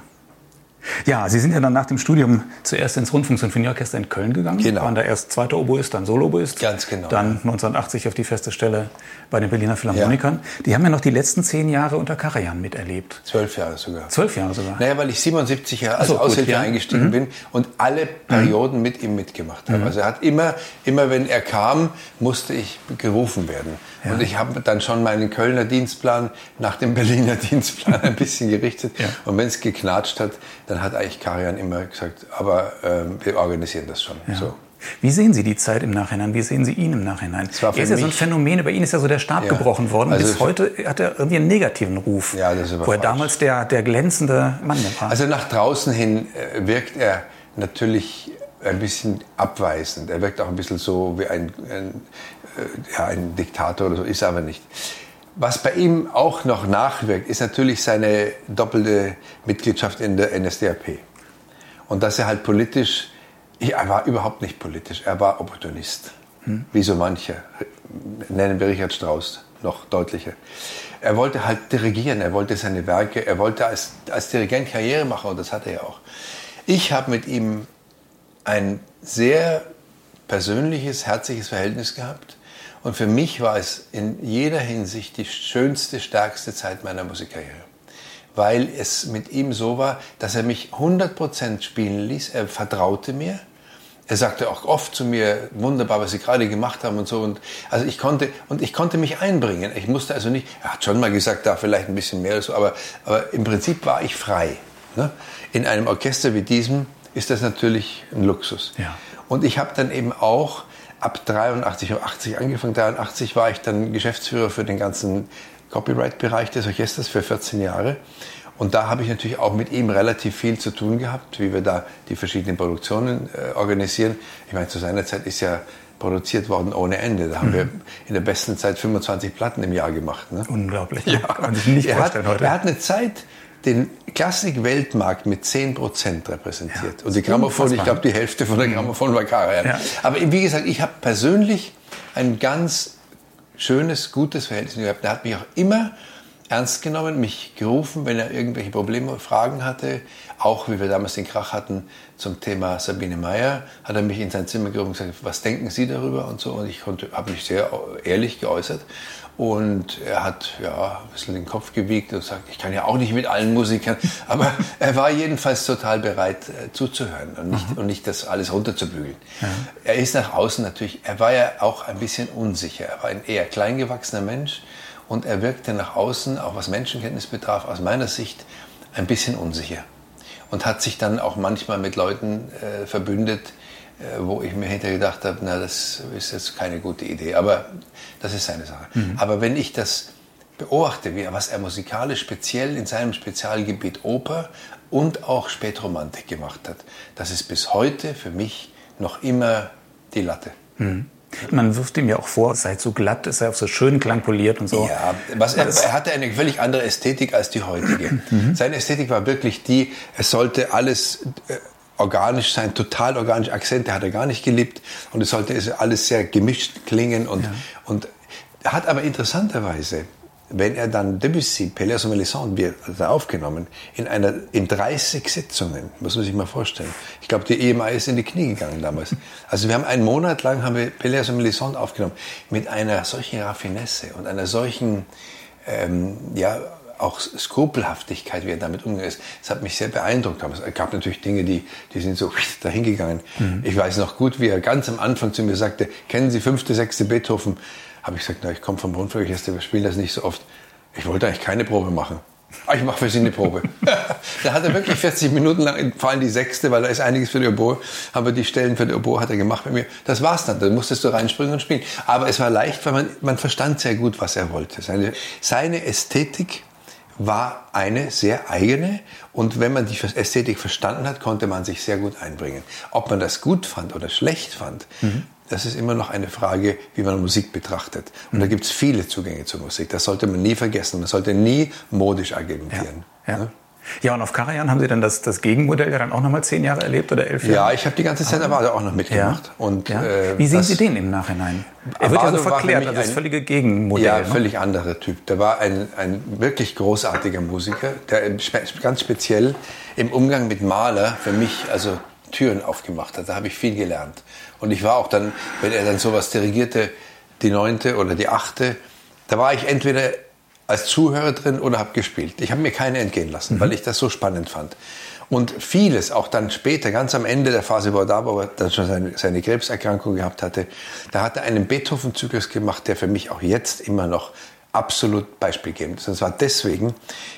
Ja, Sie sind ja dann nach dem Studium zuerst ins Rundfunksinfonieorchester in Köln gegangen. Genau. Waren da erst zweiter Oboist, dann Solo-Oboist. Ganz genau. Dann 1980 auf die feste Stelle bei den Berliner Philharmonikern. Ja. Die haben ja noch die letzten zehn Jahre unter Karajan miterlebt. Zwölf Jahre sogar. Zwölf Jahre sogar. Naja, weil ich 77 Jahre als so, Aushilfe ja. eingestiegen mhm. bin und alle Perioden mhm. mit ihm mitgemacht habe. Mhm. Also er hat immer, immer wenn er kam, musste ich gerufen werden. Ja. Und ich habe dann schon meinen Kölner Dienstplan nach dem Berliner Dienstplan ein bisschen gerichtet. Ja. Und wenn es geknatscht hat, dann hat eigentlich Karajan immer gesagt, aber ähm, wir organisieren das schon. Ja. So. Wie sehen Sie die Zeit im Nachhinein? Wie sehen Sie ihn im Nachhinein? Er ist ja so ein Phänomen, bei Ihnen ist ja so der Stab ja. gebrochen worden. Also Bis heute hat er irgendwie einen negativen Ruf. Ja, das ist Wo er damals der, der glänzende Mann war. Also nach draußen hin äh, wirkt er natürlich ein bisschen abweisend. Er wirkt auch ein bisschen so wie ein, ein, äh, ja, ein Diktator oder so, ist er aber nicht. Was bei ihm auch noch nachwirkt, ist natürlich seine doppelte Mitgliedschaft in der NSDAP. Und dass er halt politisch, er war überhaupt nicht politisch, er war Opportunist. Hm. Wie so manche. Nennen wir Richard Strauss noch deutlicher. Er wollte halt dirigieren, er wollte seine Werke, er wollte als, als Dirigent Karriere machen und das hat er ja auch. Ich habe mit ihm ein sehr persönliches, herzliches Verhältnis gehabt. Und für mich war es in jeder Hinsicht die schönste, stärkste Zeit meiner Musikkarriere. Weil es mit ihm so war, dass er mich 100% spielen ließ. Er vertraute mir. Er sagte auch oft zu mir, wunderbar, was Sie gerade gemacht haben und so. Und also ich konnte, und ich konnte mich einbringen. Ich musste also nicht, er hat schon mal gesagt, da vielleicht ein bisschen mehr oder so, aber, aber im Prinzip war ich frei. Ne? In einem Orchester wie diesem ist das natürlich ein Luxus. Ja. Und ich habe dann eben auch ab 83, 80 angefangen, 83 war ich dann Geschäftsführer für den ganzen Copyright-Bereich des Orchesters für 14 Jahre. Und da habe ich natürlich auch mit ihm relativ viel zu tun gehabt, wie wir da die verschiedenen Produktionen äh, organisieren. Ich meine, zu seiner Zeit ist ja produziert worden ohne Ende. Da haben mhm. wir in der besten Zeit 25 Platten im Jahr gemacht. Ne? Unglaublich. Ja. Kann sich nicht er vorstellen hat, heute. Er hat eine Zeit den Klassik-Weltmarkt mit 10% repräsentiert. Ja, und die Grammophon, ich glaube, die Hälfte von der mhm. Grammophon war Karajan. Ja. Aber wie gesagt, ich habe persönlich ein ganz schönes, gutes Verhältnis gehabt. Er hat mich auch immer ernst genommen, mich gerufen, wenn er irgendwelche Probleme, Fragen hatte. Auch wie wir damals den Krach hatten zum Thema Sabine Meyer, hat er mich in sein Zimmer gerufen und gesagt, was denken Sie darüber und so. Und ich habe mich sehr ehrlich geäußert. Und er hat ja ein bisschen den Kopf gewiegt und sagt, ich kann ja auch nicht mit allen Musikern, aber er war jedenfalls total bereit äh, zuzuhören und nicht, mhm. und nicht das alles runterzubügeln. Ja. Er ist nach außen natürlich, er war ja auch ein bisschen unsicher. Er war ein eher kleingewachsener Mensch und er wirkte nach außen, auch was Menschenkenntnis betraf, aus meiner Sicht ein bisschen unsicher. Und hat sich dann auch manchmal mit Leuten äh, verbündet, wo ich mir hinterher gedacht habe, na, das ist jetzt keine gute Idee. Aber das ist seine Sache. Mhm. Aber wenn ich das beobachte, wie, was er musikalisch speziell in seinem Spezialgebiet Oper und auch Spätromantik gemacht hat, das ist bis heute für mich noch immer die Latte. Mhm. Man wirft ihm ja auch vor, es sei zu glatt, es sei auf so schön klangpoliert und so. Ja, was er, er hatte eine völlig andere Ästhetik als die heutige. Mhm. Seine Ästhetik war wirklich die, es sollte alles äh, organisch sein, total organisch. Akzente hat er gar nicht geliebt und es sollte alles sehr gemischt klingen und, ja. und er hat aber interessanterweise, wenn er dann Debussy, Pelléas und Melisande wird aufgenommen, in einer, in 30 Sitzungen, muss man sich mal vorstellen. Ich glaube, die EMA ist in die Knie gegangen damals. Also wir haben einen Monat lang haben wir Pelléas und Melisande aufgenommen mit einer solchen Raffinesse und einer solchen, ähm, ja, auch Skrupelhaftigkeit, wie er damit umgegangen ist, das hat mich sehr beeindruckt. Aber es gab natürlich Dinge, die, die sind so dahingegangen. Mhm. Ich weiß noch gut, wie er ganz am Anfang zu mir sagte, kennen Sie fünfte, sechste Beethoven? Habe ich gesagt, na, ich komme vom Rundfunkorchester, wir spielen das nicht so oft. Ich wollte eigentlich keine Probe machen. Ah, ich mache für Sie eine Probe. da hat er wirklich 40 Minuten lang, vor allem die sechste, weil da ist einiges für die Oboe, haben wir die Stellen für die Oboe hat er gemacht mit mir. Das war's dann, da musstest du reinspringen und spielen. Aber es war leicht, weil man, man verstand sehr gut, was er wollte. Seine, seine Ästhetik war eine sehr eigene und wenn man die Ästhetik verstanden hat, konnte man sich sehr gut einbringen. Ob man das gut fand oder schlecht fand, mhm. das ist immer noch eine Frage, wie man Musik betrachtet. Und mhm. da gibt es viele Zugänge zur Musik. Das sollte man nie vergessen. Man sollte nie modisch argumentieren. Ja. Ja. Ne? Ja, und auf Karajan haben Sie dann das, das Gegenmodell ja dann auch nochmal zehn Jahre erlebt oder elf Jahre? Ja, ich habe die ganze Zeit aber auch noch mitgemacht. Ja. Und, ja. Äh, Wie sehen Sie den im Nachhinein? Er wird ja so verklärt, also das völlige Gegenmodell. Ja, ne? völlig anderer Typ. Der war ein, ein wirklich großartiger Musiker, der ganz speziell im Umgang mit Maler für mich also Türen aufgemacht hat. Da habe ich viel gelernt. Und ich war auch dann, wenn er dann sowas dirigierte, die neunte oder die achte, da war ich entweder als Zuhörer drin oder habe gespielt. Ich habe mir keine entgehen lassen, mhm. weil ich das so spannend fand. Und vieles, auch dann später, ganz am Ende der Phase, wo er da war, wo er dann schon seine, seine Krebserkrankung gehabt hatte, da hat er einen Beethoven-Zyklus gemacht, der für mich auch jetzt immer noch absolut beispielgebend ist. Und zwar deswegen,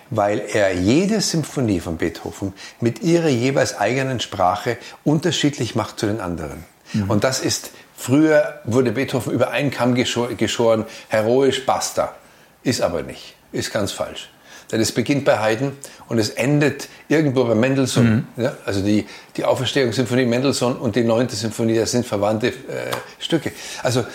weil er jede Symphonie von Beethoven mit ihrer jeweils eigenen Sprache unterschiedlich macht zu den anderen. Mhm. Und das ist, früher wurde Beethoven über einen Kamm geschoren, heroisch, basta. Ist aber nicht. Ist ganz falsch. Denn es beginnt bei Haydn und es endet irgendwo bei Mendelssohn. Mhm. Ja, also die, die Auferstehungssymphonie Mendelssohn und die neunte Symphonie, das sind verwandte äh, Stücke. Also,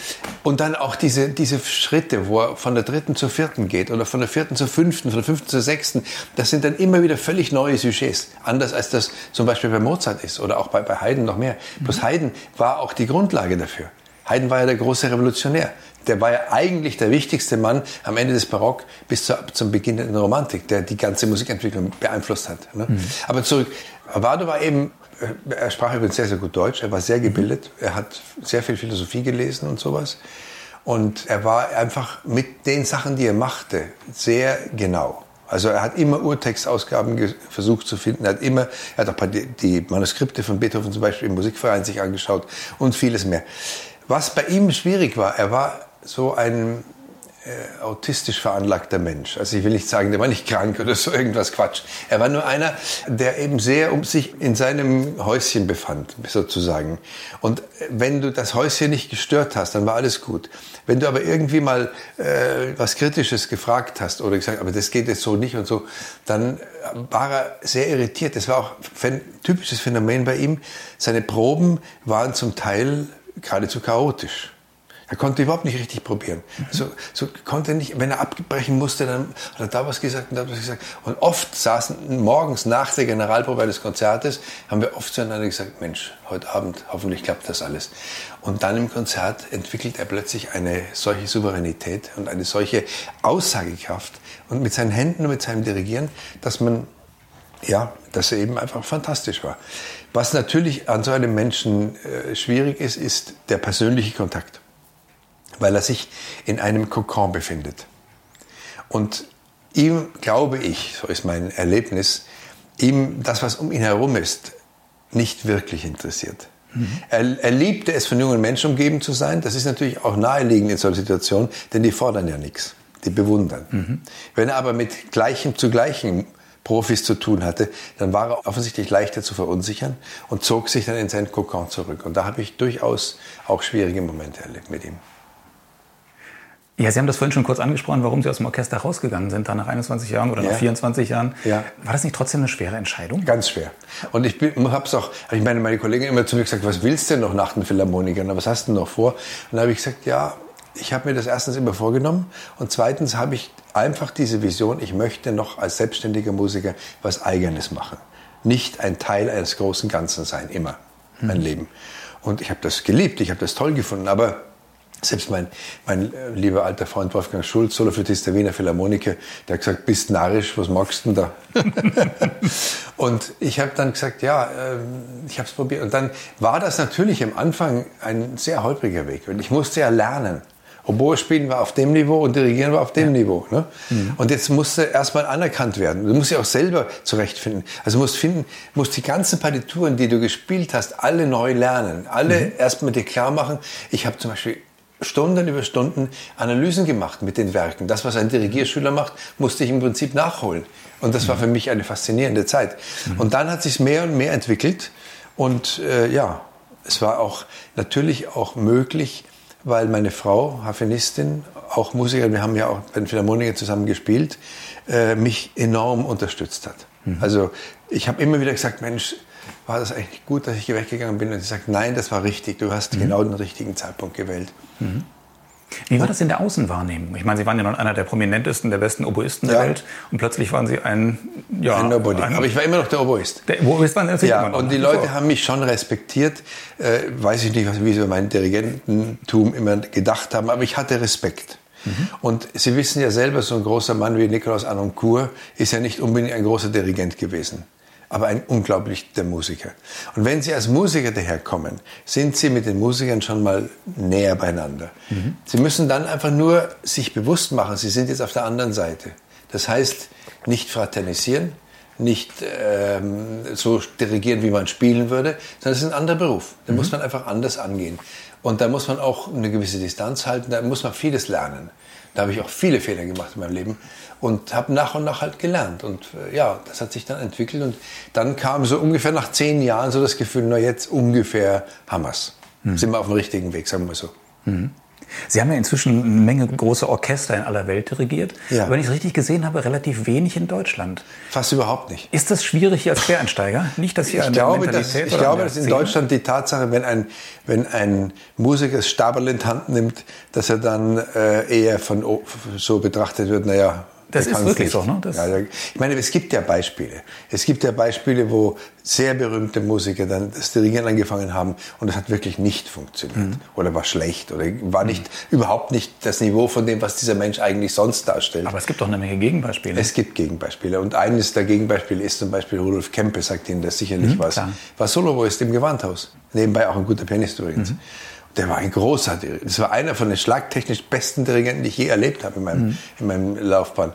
und dann auch diese, diese Schritte, wo er von der dritten zur vierten geht oder von der vierten zur fünften, von der fünften zur sechsten, das sind dann immer wieder völlig neue Sujets. Anders als das zum Beispiel bei Mozart ist oder auch bei, bei Haydn noch mehr. Mhm. Bloß Haydn war auch die Grundlage dafür. Haydn war ja der große Revolutionär der war ja eigentlich der wichtigste Mann am Ende des Barock bis zu, zum Beginn der Romantik, der die ganze Musikentwicklung beeinflusst hat. Ne? Mhm. Aber zurück, Avado war eben, äh, er sprach übrigens sehr, sehr gut Deutsch, er war sehr gebildet, er hat sehr viel Philosophie gelesen und sowas. Und er war einfach mit den Sachen, die er machte, sehr genau. Also er hat immer Urtextausgaben versucht zu finden. Er hat immer, er hat auch die Manuskripte von Beethoven zum Beispiel im Musikverein sich angeschaut und vieles mehr. Was bei ihm schwierig war, er war so ein äh, autistisch veranlagter Mensch. Also ich will nicht sagen, der war nicht krank oder so irgendwas Quatsch. Er war nur einer, der eben sehr um sich in seinem Häuschen befand, sozusagen. Und wenn du das Häuschen nicht gestört hast, dann war alles gut. Wenn du aber irgendwie mal äh, was Kritisches gefragt hast oder gesagt, aber das geht jetzt so nicht und so, dann war er sehr irritiert. Das war auch ein typisches Phänomen bei ihm. Seine Proben waren zum Teil geradezu chaotisch. Er konnte überhaupt nicht richtig probieren. So, so konnte nicht, wenn er abbrechen musste, dann hat er da was gesagt und da was gesagt. Und oft saßen morgens nach der Generalprobe eines Konzertes, haben wir oft zueinander gesagt, Mensch, heute Abend, hoffentlich klappt das alles. Und dann im Konzert entwickelt er plötzlich eine solche Souveränität und eine solche Aussagekraft und mit seinen Händen und mit seinem Dirigieren, dass man, ja, dass er eben einfach fantastisch war. Was natürlich an so einem Menschen äh, schwierig ist, ist der persönliche Kontakt weil er sich in einem Kokon befindet. Und ihm, glaube ich, so ist mein Erlebnis, ihm das, was um ihn herum ist, nicht wirklich interessiert. Mhm. Er, er, liebte es, von jungen Menschen umgeben zu sein. Das ist natürlich auch naheliegend in solchen Situationen, denn die fordern ja nichts. Die bewundern. Mhm. Wenn er aber mit Gleichem zu Gleichem Profis zu tun hatte, dann war er offensichtlich leichter zu verunsichern und zog sich dann in sein Kokon zurück. Und da habe ich durchaus auch schwierige Momente erlebt mit ihm. Ja, Sie haben das vorhin schon kurz angesprochen, warum Sie aus dem Orchester rausgegangen sind, da nach 21 Jahren oder ja. nach 24 Jahren. Ja. War das nicht trotzdem eine schwere Entscheidung? Ganz schwer. Und ich habe es auch, ich meine, meine Kollegin immer zu mir gesagt, was willst du denn noch nach den Philharmonikern? Was hast du noch vor? Und dann habe ich gesagt, ja, ich habe mir das erstens immer vorgenommen und zweitens habe ich einfach diese Vision, ich möchte noch als selbstständiger Musiker was Eigenes machen. Nicht ein Teil eines großen Ganzen sein, immer, mein hm. Leben. Und ich habe das geliebt, ich habe das toll gefunden, aber selbst mein, mein äh, lieber alter Freund Wolfgang Schulz, Soloflötist der Wiener Philharmoniker, der hat gesagt, bist narrisch, was magst du denn da? und ich habe dann gesagt, ja, ähm, ich habe es probiert. Und dann war das natürlich am Anfang ein sehr holpriger Weg. Und ich musste ja lernen. Oboe spielen war auf dem Niveau und dirigieren war auf dem ja. Niveau. Ne? Mhm. Und jetzt musste erstmal anerkannt werden. Du musst ja auch selber zurechtfinden. Also musst finden, musst die ganzen Partituren, die du gespielt hast, alle neu lernen. Alle mhm. erstmal dir klar machen. Ich habe zum Beispiel Stunden über Stunden Analysen gemacht mit den Werken. Das, was ein Dirigierschüler macht, musste ich im Prinzip nachholen. Und das war für mich eine faszinierende Zeit. Mhm. Und dann hat sich mehr und mehr entwickelt. Und äh, ja, es war auch natürlich auch möglich, weil meine Frau, Harfenistin, auch Musikerin, wir haben ja auch bei den Philharmonikern zusammen gespielt, äh, mich enorm unterstützt hat. Mhm. Also ich habe immer wieder gesagt, Mensch, war das eigentlich gut, dass ich weggegangen bin? Und sie sagt, nein, das war richtig, du hast mhm. genau den richtigen Zeitpunkt gewählt. Mhm. Wie war das in der Außenwahrnehmung? Ich meine, Sie waren ja noch einer der prominentesten, der besten Oboisten der ja. Welt und plötzlich waren Sie ein, ja, ein Nobody. Aber ich war immer noch der Oboist. Der Oboist war natürlich ja, immer noch. Und die Leute haben mich schon respektiert. Äh, weiß ich nicht, wie sie über mein Dirigententum immer gedacht haben, aber ich hatte Respekt. Mhm. Und Sie wissen ja selber, so ein großer Mann wie Nicolas Anoncourt ist ja nicht unbedingt ein großer Dirigent gewesen aber ein unglaublicher Musiker. Und wenn Sie als Musiker daherkommen, sind Sie mit den Musikern schon mal näher beieinander. Mhm. Sie müssen dann einfach nur sich bewusst machen, Sie sind jetzt auf der anderen Seite. Das heißt, nicht fraternisieren, nicht ähm, so dirigieren, wie man spielen würde, sondern es ist ein anderer Beruf. Da mhm. muss man einfach anders angehen. Und da muss man auch eine gewisse Distanz halten, da muss man vieles lernen. Da habe ich auch viele Fehler gemacht in meinem Leben und habe nach und nach halt gelernt. Und äh, ja, das hat sich dann entwickelt. Und dann kam so ungefähr nach zehn Jahren so das Gefühl, na jetzt ungefähr wir's. Mhm. Sind wir auf dem richtigen Weg, sagen wir so. Mhm. Sie haben ja inzwischen eine Menge große Orchester in aller Welt dirigiert. Ja. Aber wenn ich es richtig gesehen habe, relativ wenig in Deutschland. Fast überhaupt nicht. Ist das schwierig hier als Quereinsteiger? Nicht, dass hier ich glaube, dass, ich glaube, dass in Deutschland die Tatsache, wenn ein, wenn ein Musiker das Stabel in die Hand nimmt, dass er dann äh, eher von so betrachtet wird, naja, das ist wirklich so, ne? Ja, ich meine, es gibt ja Beispiele. Es gibt ja Beispiele, wo sehr berühmte Musiker dann das Dirigieren angefangen haben und es hat wirklich nicht funktioniert. Mhm. Oder war schlecht oder war nicht, mhm. überhaupt nicht das Niveau von dem, was dieser Mensch eigentlich sonst darstellt. Aber es gibt doch eine Menge Gegenbeispiele. Es gibt Gegenbeispiele. Und eines der Gegenbeispiele ist zum Beispiel Rudolf Kempe, sagt Ihnen das sicherlich mhm, was. Klar. War Soloist im Gewandhaus. Nebenbei auch ein guter Pianist übrigens. Mhm. Der war ein großer Dirigent. Das war einer von den schlagtechnisch besten Dirigenten, die ich je erlebt habe in meinem, mhm. in meinem Laufbahn.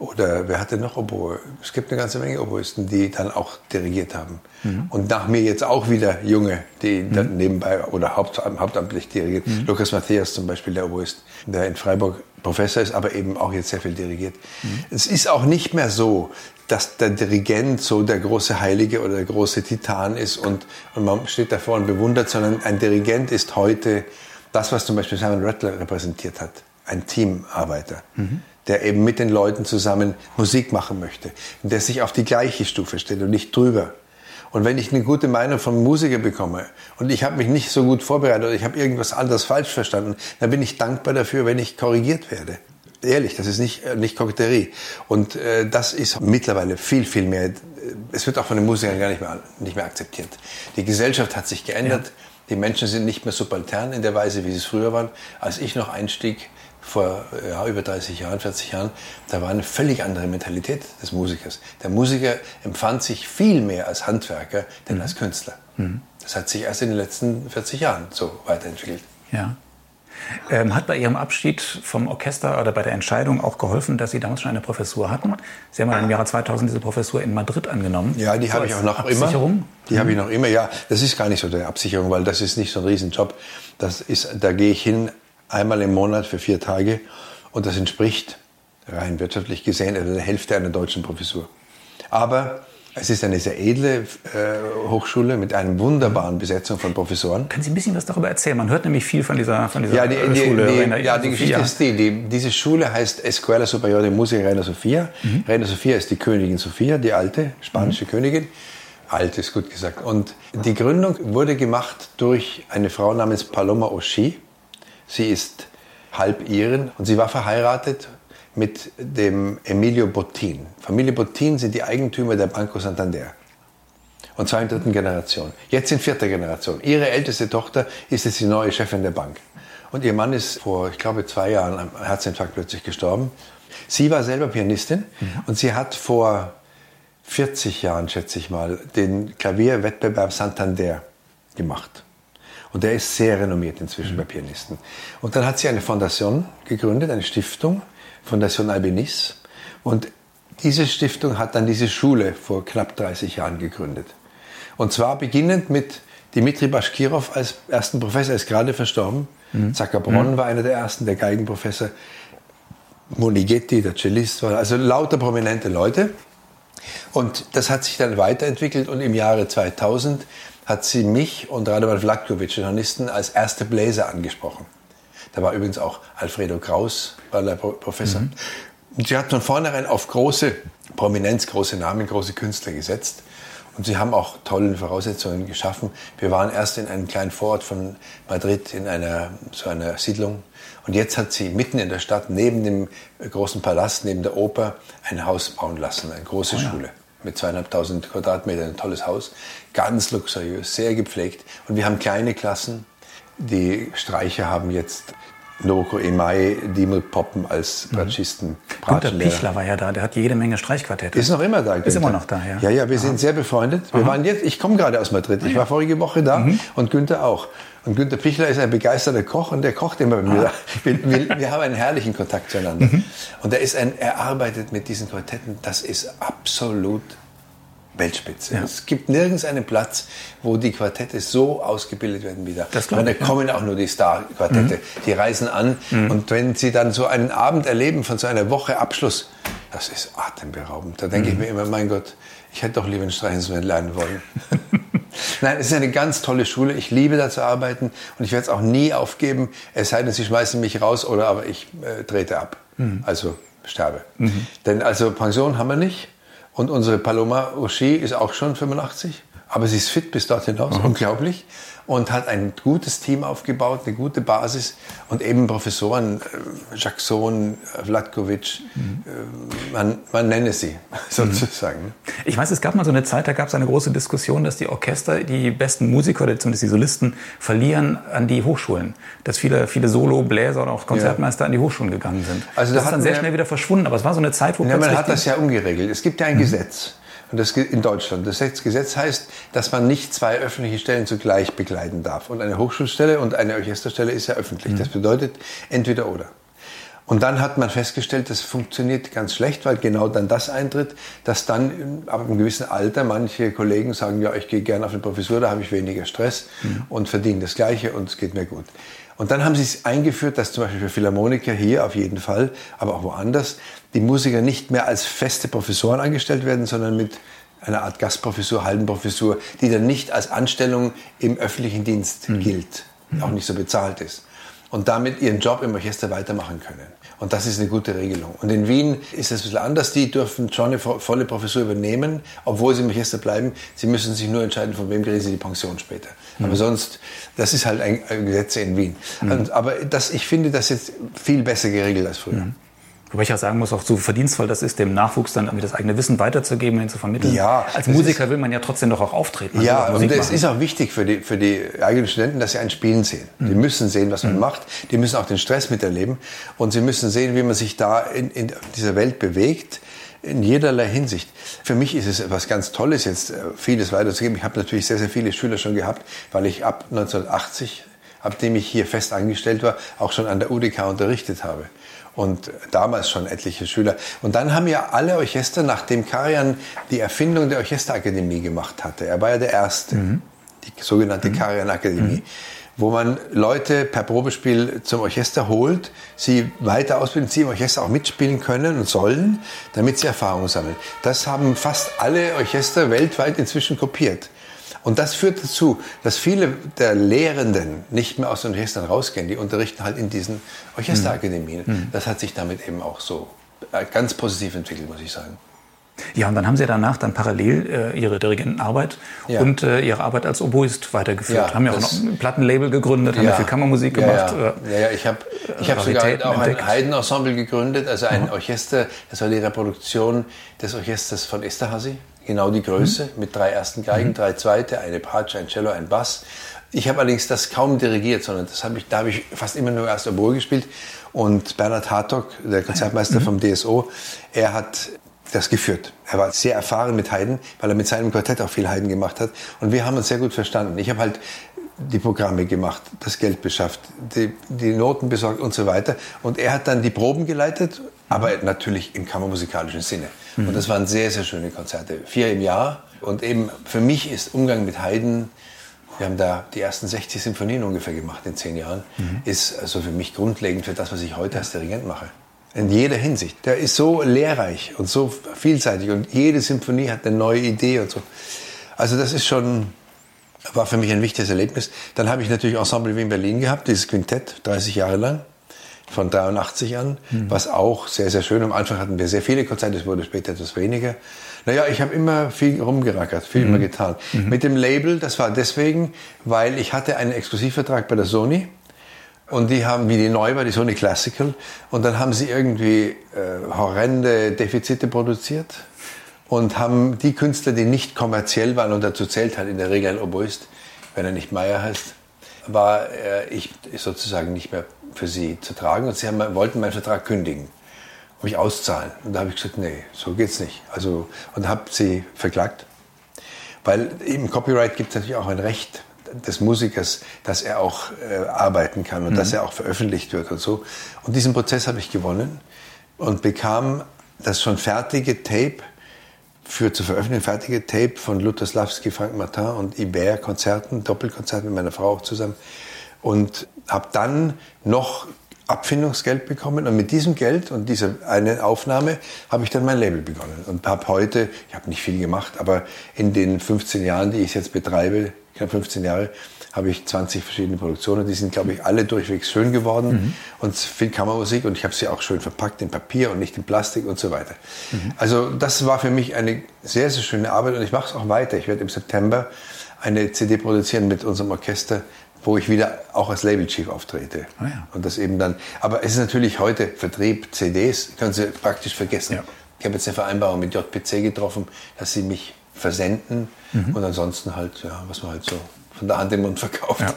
Oder wer hatte noch Oboe? Es gibt eine ganze Menge Oboisten, die dann auch dirigiert haben. Mhm. Und nach mir jetzt auch wieder Junge, die mhm. dann nebenbei oder haupt, hauptamtlich dirigiert. Mhm. Lukas Matthias zum Beispiel, der Oboist, der in Freiburg Professor ist, aber eben auch jetzt sehr viel dirigiert. Mhm. Es ist auch nicht mehr so, dass der Dirigent so der große Heilige oder der große Titan ist und, und man steht davor und bewundert, sondern ein Dirigent ist heute das, was zum Beispiel Simon Rattler repräsentiert hat, ein Teamarbeiter, mhm. der eben mit den Leuten zusammen Musik machen möchte der sich auf die gleiche Stufe stellt und nicht drüber. Und wenn ich eine gute Meinung vom Musiker bekomme und ich habe mich nicht so gut vorbereitet oder ich habe irgendwas anderes falsch verstanden, dann bin ich dankbar dafür, wenn ich korrigiert werde. Ehrlich, das ist nicht, äh, nicht Koketterie. Und äh, das ist mittlerweile viel, viel mehr. Äh, es wird auch von den Musikern gar nicht mehr, nicht mehr akzeptiert. Die Gesellschaft hat sich geändert. Ja. Die Menschen sind nicht mehr subaltern in der Weise, wie sie es früher waren. Als ich noch einstieg, vor ja, über 30 Jahren, 40 Jahren, da war eine völlig andere Mentalität des Musikers. Der Musiker empfand sich viel mehr als Handwerker denn mhm. als Künstler. Mhm. Das hat sich erst in den letzten 40 Jahren so weiterentwickelt. Ja. Ähm, hat bei Ihrem Abschied vom Orchester oder bei der Entscheidung auch geholfen, dass Sie damals schon eine Professur hatten? Sie haben ja im Jahre 2000 diese Professur in Madrid angenommen. Ja, die so habe ich auch noch Absicherung? immer. Die mhm. habe ich noch immer. Ja, das ist gar nicht so eine Absicherung, weil das ist nicht so ein Riesenjob. Das ist, da gehe ich hin einmal im Monat für vier Tage und das entspricht rein wirtschaftlich gesehen der Hälfte einer deutschen Professur. Aber es ist eine sehr edle äh, Hochschule mit einer wunderbaren Besetzung von Professoren. Können Sie ein bisschen was darüber erzählen? Man hört nämlich viel von dieser, von dieser ja, die, die, Schule. Die, ja, die Geschichte ist die, die, Diese Schule heißt Escuela Superior de Música Reina Sofia. Mhm. Reina Sofia ist die Königin Sofia, die alte spanische mhm. Königin. Alt ist gut gesagt. Und die Gründung wurde gemacht durch eine Frau namens Paloma Oshi. Sie ist halb Iren und sie war verheiratet mit dem Emilio Bottin. Familie Bottin sind die Eigentümer der Banco Santander. Und zwar in dritten Generation. Jetzt in vierter Generation. Ihre älteste Tochter ist jetzt die neue Chefin der Bank. Und ihr Mann ist vor, ich glaube, zwei Jahren am Herzinfarkt plötzlich gestorben. Sie war selber Pianistin mhm. und sie hat vor 40 Jahren, schätze ich mal, den Klavierwettbewerb Santander gemacht. Und der ist sehr renommiert inzwischen mhm. bei Pianisten. Und dann hat sie eine Fondation gegründet, eine Stiftung, Fondation Albinis. Und diese Stiftung hat dann diese Schule vor knapp 30 Jahren gegründet. Und zwar beginnend mit Dimitri Bashkirov als ersten Professor, ist gerade verstorben. Mhm. Zackerbronn mhm. war einer der ersten, der Geigenprofessor. Monighetti, der Cellist, also lauter prominente Leute. Und das hat sich dann weiterentwickelt und im Jahre 2000 hat sie mich und Radovan Vlatkovic, den Hornisten, als erste Bläser angesprochen. Da war übrigens auch Alfredo Kraus, war der Professor. Mhm. Und sie hat von vornherein auf große Prominenz, große Namen, große Künstler gesetzt. Und sie haben auch tolle Voraussetzungen geschaffen. Wir waren erst in einem kleinen Vorort von Madrid in einer, so einer Siedlung. Und jetzt hat sie mitten in der Stadt, neben dem großen Palast, neben der Oper, ein Haus bauen lassen, eine große oh ja. Schule mit zweieinhalbtausend Quadratmetern, ein tolles Haus. Ganz luxuriös, sehr gepflegt. Und wir haben kleine Klassen. Die Streicher haben jetzt Noroko Emai, Dimel Poppen als mhm. Bratschisten. Mhm. Günter Pichler war ja da, der hat jede Menge Streichquartette. Ist noch immer da. Ist immer noch da, ja. Ja, ja, wir Aha. sind sehr befreundet. Wir Aha. waren jetzt, ich komme gerade aus Madrid. Ich war vorige Woche da mhm. und Günther auch. Und Günter Pichler ist ein begeisterter Koch und der kocht immer mir. Ah. Wir, wir, wir, haben einen herrlichen Kontakt zueinander. Mhm. Und er, ist ein, er arbeitet mit diesen Quartetten, das ist absolut Weltspitze. Ja. Es gibt nirgends einen Platz, wo die Quartette so ausgebildet werden wie da. Das und da kommen ja. auch nur die Star-Quartette. Mhm. Die reisen an mhm. und wenn sie dann so einen Abend erleben von so einer Woche Abschluss, das ist atemberaubend. Da denke mhm. ich mir immer, mein Gott, ich hätte doch lieber ein Streichinstrument lernen wollen. Nein, es ist eine ganz tolle Schule. Ich liebe da zu arbeiten und ich werde es auch nie aufgeben. Es sei denn, sie schmeißen mich raus oder aber ich äh, trete ab. Mhm. Also sterbe. Mhm. Denn also Pension haben wir nicht. Und unsere Paloma Oshie ist auch schon 85. Aber sie ist fit bis dort hinaus, mhm. unglaublich und hat ein gutes Team aufgebaut, eine gute Basis und eben Professoren, äh, Jackson, Vladkovic, mhm. Äh, man, man nenne sie sozusagen. Mhm. Ich weiß, es gab mal so eine Zeit, da gab es eine große Diskussion, dass die Orchester die besten Musiker oder zumindest die Solisten verlieren an die Hochschulen. Dass viele, viele Solo, Bläser oder auch Konzertmeister ja. an die Hochschulen gegangen sind. Also das ist dann sehr schnell wieder verschwunden, aber es war so eine Zeit, wo ja, man hat das ja umgeregelt. Es gibt ja ein mhm. Gesetz und das in Deutschland. Das Gesetz heißt, dass man nicht zwei öffentliche Stellen zugleich begleiten darf. Und eine Hochschulstelle und eine Orchesterstelle ist ja öffentlich. Mhm. Das bedeutet entweder oder. Und dann hat man festgestellt, das funktioniert ganz schlecht, weil genau dann das eintritt, dass dann ab einem gewissen Alter manche Kollegen sagen, ja, ich gehe gerne auf eine Professur, da habe ich weniger Stress mhm. und verdiene das Gleiche und es geht mir gut. Und dann haben sie es eingeführt, dass zum Beispiel für Philharmoniker hier auf jeden Fall, aber auch woanders, die Musiker nicht mehr als feste Professoren angestellt werden, sondern mit einer Art Gastprofessur, halben Professur, die dann nicht als Anstellung im öffentlichen Dienst mhm. gilt, auch nicht so bezahlt ist. Und damit ihren Job im Orchester weitermachen können. Und das ist eine gute Regelung. Und in Wien ist es ein bisschen anders. Die dürfen schon eine volle Professur übernehmen, obwohl sie im Orchester bleiben. Sie müssen sich nur entscheiden, von wem kriegen sie die Pension später. Mhm. Aber sonst, das ist halt ein, Gesetz in Wien. Mhm. Und, aber das, ich finde das jetzt viel besser geregelt als früher. Wobei ich auch sagen muss, auch so verdienstvoll das ist, dem Nachwuchs dann irgendwie das eigene Wissen weiterzugeben und zu vermitteln. Ja, Als Musiker will man ja trotzdem doch auch auftreten. Ja, und es ist auch wichtig für die, für die eigenen Studenten, dass sie ein Spielen sehen. Mhm. Die müssen sehen, was man mhm. macht. Die müssen auch den Stress miterleben. Und sie müssen sehen, wie man sich da in, in dieser Welt bewegt in jederlei Hinsicht. Für mich ist es etwas ganz Tolles, jetzt äh, vieles weiterzugeben. Ich habe natürlich sehr, sehr viele Schüler schon gehabt, weil ich ab 1980, ab dem ich hier fest angestellt war, auch schon an der UDK unterrichtet habe und damals schon etliche Schüler. Und dann haben ja alle Orchester, nachdem Karian die Erfindung der Orchesterakademie gemacht hatte, er war ja der Erste, mhm. die sogenannte mhm. Karian-Akademie, mhm. wo man Leute per Probespiel zum Orchester holt, sie weiter ausbilden, sie im Orchester auch mitspielen können und sollen, damit sie Erfahrung sammeln. Das haben fast alle Orchester weltweit inzwischen kopiert. Und das führt dazu, dass viele der Lehrenden nicht mehr aus den Orchestern rausgehen. Die unterrichten halt in diesen Orchesterakademien. Mhm. Das hat sich damit eben auch so äh, ganz positiv entwickelt, muss ich sagen. Ja, und dann haben Sie danach dann parallel äh, Ihre Dirigentenarbeit ja. und äh, Ihre Arbeit als Oboist weitergeführt. Ja, haben ja auch noch ein Plattenlabel gegründet, haben ja, viel Kammermusik gemacht. Ja, ja. ja, ich habe ich hab sogar auch ein Heidenensemble gegründet, also ein mhm. Orchester, das war die Reproduktion des Orchesters von Esterhazy genau die Größe, mhm. mit drei ersten Geigen, mhm. drei zweite, eine Bratsche, ein Cello, ein Bass. Ich habe allerdings das kaum dirigiert, sondern das hab ich, da habe ich fast immer nur erst Oboe gespielt. Und Bernhard Hartog, der Konzertmeister mhm. vom DSO, er hat das geführt. Er war sehr erfahren mit Haydn, weil er mit seinem Quartett auch viel Haydn gemacht hat. Und wir haben uns sehr gut verstanden. Ich habe halt die Programme gemacht, das Geld beschafft, die, die Noten besorgt und so weiter. Und er hat dann die Proben geleitet, aber natürlich im kammermusikalischen Sinne. Mhm. Und das waren sehr, sehr schöne Konzerte. Vier im Jahr. Und eben für mich ist Umgang mit Haydn, wir haben da die ersten 60 Sinfonien ungefähr gemacht in zehn Jahren, mhm. ist also für mich grundlegend für das, was ich heute als Dirigent mache. In jeder Hinsicht. Der ist so lehrreich und so vielseitig und jede Symphonie hat eine neue Idee und so. Also das ist schon, war für mich ein wichtiges Erlebnis. Dann habe ich natürlich Ensemble wie in Berlin gehabt, dieses Quintett, 30 Jahre lang von 83 an, mhm. was auch sehr, sehr schön. Am Anfang hatten wir sehr viele Konzerte, es wurde später etwas weniger. Naja, ich habe immer viel rumgerackert, viel mhm. immer getan. Mhm. Mit dem Label, das war deswegen, weil ich hatte einen Exklusivvertrag bei der Sony und die haben, wie die neu war, die Sony Classical, und dann haben sie irgendwie äh, horrende Defizite produziert und haben die Künstler, die nicht kommerziell waren, und dazu zählt halt in der Regel ein Oboist, wenn er nicht Meier heißt, war äh, ich sozusagen nicht mehr für sie zu tragen und sie haben, wollten meinen Vertrag kündigen und mich auszahlen. Und da habe ich gesagt, nee, so geht's nicht. Also, und habe sie verklagt, weil im Copyright gibt es natürlich auch ein Recht des Musikers, dass er auch äh, arbeiten kann und mhm. dass er auch veröffentlicht wird und so. Und diesen Prozess habe ich gewonnen und bekam das schon fertige Tape für zu veröffentlichen. Fertige Tape von Lutherslavski, Frank Martin und Ibert Konzerten, Doppelkonzert mit meiner Frau auch zusammen. Und habe dann noch Abfindungsgeld bekommen. Und mit diesem Geld und dieser eine Aufnahme habe ich dann mein Label begonnen. Und habe heute, ich habe nicht viel gemacht, aber in den 15 Jahren, die ich jetzt betreibe, knapp 15 Jahre, habe ich 20 verschiedene Produktionen. Die sind, glaube ich, alle durchwegs schön geworden mhm. und viel Kammermusik und ich habe sie auch schön verpackt in Papier und nicht in Plastik und so weiter. Mhm. Also das war für mich eine sehr, sehr schöne Arbeit und ich mache es auch weiter. Ich werde im September eine CD produzieren mit unserem Orchester wo ich wieder auch als Label Chief auftrete. Oh ja. Und das eben dann, aber es ist natürlich heute Vertrieb, CDs, können Sie praktisch vergessen. Ja. Ich habe jetzt eine Vereinbarung mit JPC getroffen, dass sie mich versenden mhm. und ansonsten halt, ja, was man halt so von der Hand im Mund verkauft. Ja.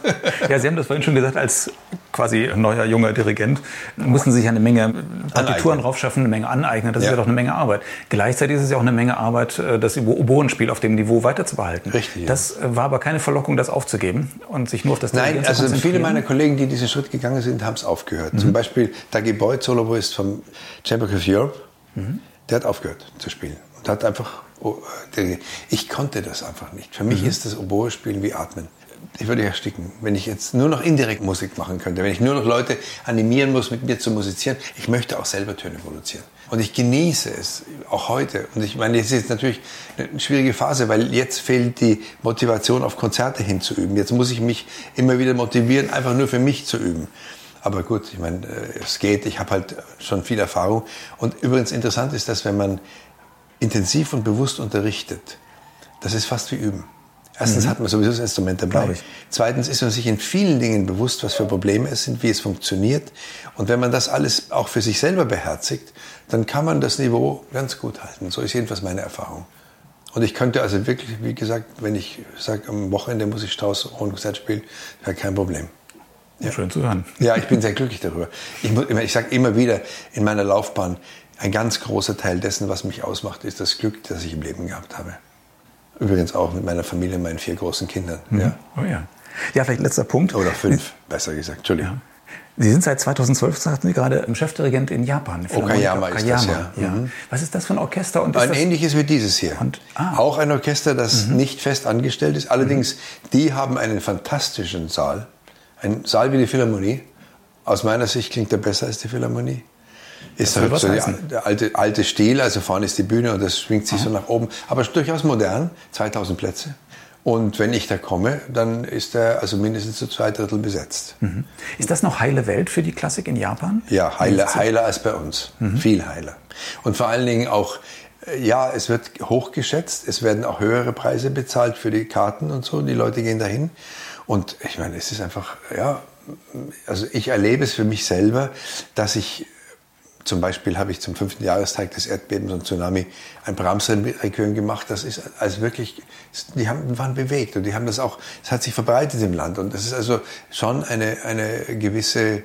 ja. Sie haben das vorhin schon gesagt, als quasi neuer junger Dirigent mussten Sie sich eine Menge Partituren draufschaffen, eine Menge aneignen. Das ja. ist ja doch eine Menge Arbeit. Gleichzeitig ist es ja auch eine Menge Arbeit, äh, das Oboenspiel auf dem Niveau weiterzubehalten. Richtig. Das äh, war aber keine Verlockung, das aufzugeben und sich nur auf das Nein, also viele meiner Kollegen, die diesen Schritt gegangen sind, haben es aufgehört. Mhm. Zum Beispiel Dagi Boyd, Soloist vom Chamber of Europe, mhm. der hat aufgehört zu spielen und hat einfach ich konnte das einfach nicht. Für mich mhm. ist das Oboe-Spielen wie Atmen. Ich würde ersticken, wenn ich jetzt nur noch indirekt Musik machen könnte, wenn ich nur noch Leute animieren muss, mit mir zu musizieren. Ich möchte auch selber Töne produzieren. Und ich genieße es, auch heute. Und ich meine, es ist natürlich eine schwierige Phase, weil jetzt fehlt die Motivation, auf Konzerte hinzuüben. Jetzt muss ich mich immer wieder motivieren, einfach nur für mich zu üben. Aber gut, ich meine, äh, es geht. Ich habe halt schon viel Erfahrung. Und übrigens interessant ist, dass wenn man intensiv und bewusst unterrichtet, das ist fast wie üben. Erstens mhm. hat man sowieso das Instrument dabei. Zweitens ist man sich in vielen Dingen bewusst, was für Probleme es sind, wie es funktioniert. Und wenn man das alles auch für sich selber beherzigt, dann kann man das Niveau ganz gut halten. So ist jedenfalls meine Erfahrung. Und ich könnte also wirklich, wie gesagt, wenn ich sage, am Wochenende muss ich Strauß und Konzert spielen, wäre kein Problem. Ja. Schön zu hören. Ja, ich bin sehr glücklich darüber. Ich, ich sage immer wieder in meiner Laufbahn, ein ganz großer Teil dessen, was mich ausmacht, ist das Glück, das ich im Leben gehabt habe. Übrigens auch mit meiner Familie, meinen vier großen Kindern. Mhm. Ja. Oh ja. Ja, vielleicht letzter Punkt. Oder fünf, besser gesagt. Entschuldigung. Ja. Sie sind seit 2012, sagten Sie gerade, Chefdirigent in Japan. Okayama, ist das, ja. ja. Mhm. Was ist das für ein Orchester? Und ein ähnliches wie dieses hier. Und, ah. Auch ein Orchester, das mhm. nicht fest angestellt ist. Allerdings, mhm. die haben einen fantastischen Saal. Ein Saal wie die Philharmonie. Aus meiner Sicht klingt er besser als die Philharmonie. Ist halt so der alte, alte Stil, also vorne ist die Bühne und das schwingt sich Aha. so nach oben. Aber durchaus modern, 2000 Plätze. Und wenn ich da komme, dann ist er also mindestens zu zwei Drittel besetzt. Mhm. Ist das noch heile Welt für die Klassik in Japan? Ja, heiler, heiler als bei uns. Mhm. Viel heiler. Und vor allen Dingen auch, äh, ja, es wird hochgeschätzt. Es werden auch höhere Preise bezahlt für die Karten und so. Die Leute gehen dahin. Und ich meine, es ist einfach, ja, also ich erlebe es für mich selber, dass ich zum Beispiel habe ich zum fünften Jahrestag des Erdbebens und Tsunami ein Brahms-Requiem gemacht. Das ist als wirklich, die haben, waren bewegt und die haben das auch, es hat sich verbreitet im Land. Und das ist also schon eine, eine gewisse äh,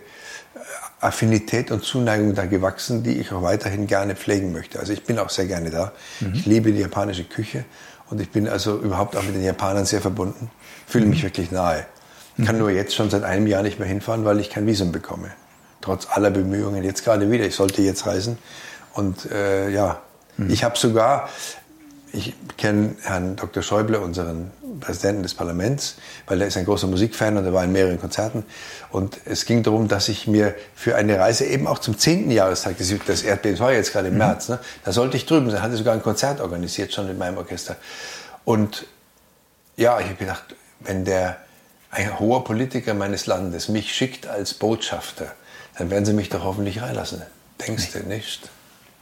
Affinität und Zuneigung da gewachsen, die ich auch weiterhin gerne pflegen möchte. Also ich bin auch sehr gerne da. Mhm. Ich liebe die japanische Küche und ich bin also überhaupt auch mit den Japanern sehr verbunden, fühle mich mhm. wirklich nahe. Ich kann mhm. nur jetzt schon seit einem Jahr nicht mehr hinfahren, weil ich kein Visum bekomme trotz aller Bemühungen jetzt gerade wieder. Ich sollte jetzt reisen. Und äh, ja, mhm. ich habe sogar, ich kenne Herrn Dr. Schäuble, unseren Präsidenten des Parlaments, weil er ist ein großer Musikfan und er war in mehreren Konzerten. Und es ging darum, dass ich mir für eine Reise eben auch zum 10. Jahrestag des, des Erdbebens, war jetzt gerade im mhm. März, ne, da sollte ich drüben sein, hatte sogar ein Konzert organisiert schon mit meinem Orchester. Und ja, ich habe gedacht, wenn der ein hoher Politiker meines Landes mich schickt als Botschafter, dann werden sie mich doch hoffentlich reinlassen. Denkst du nicht?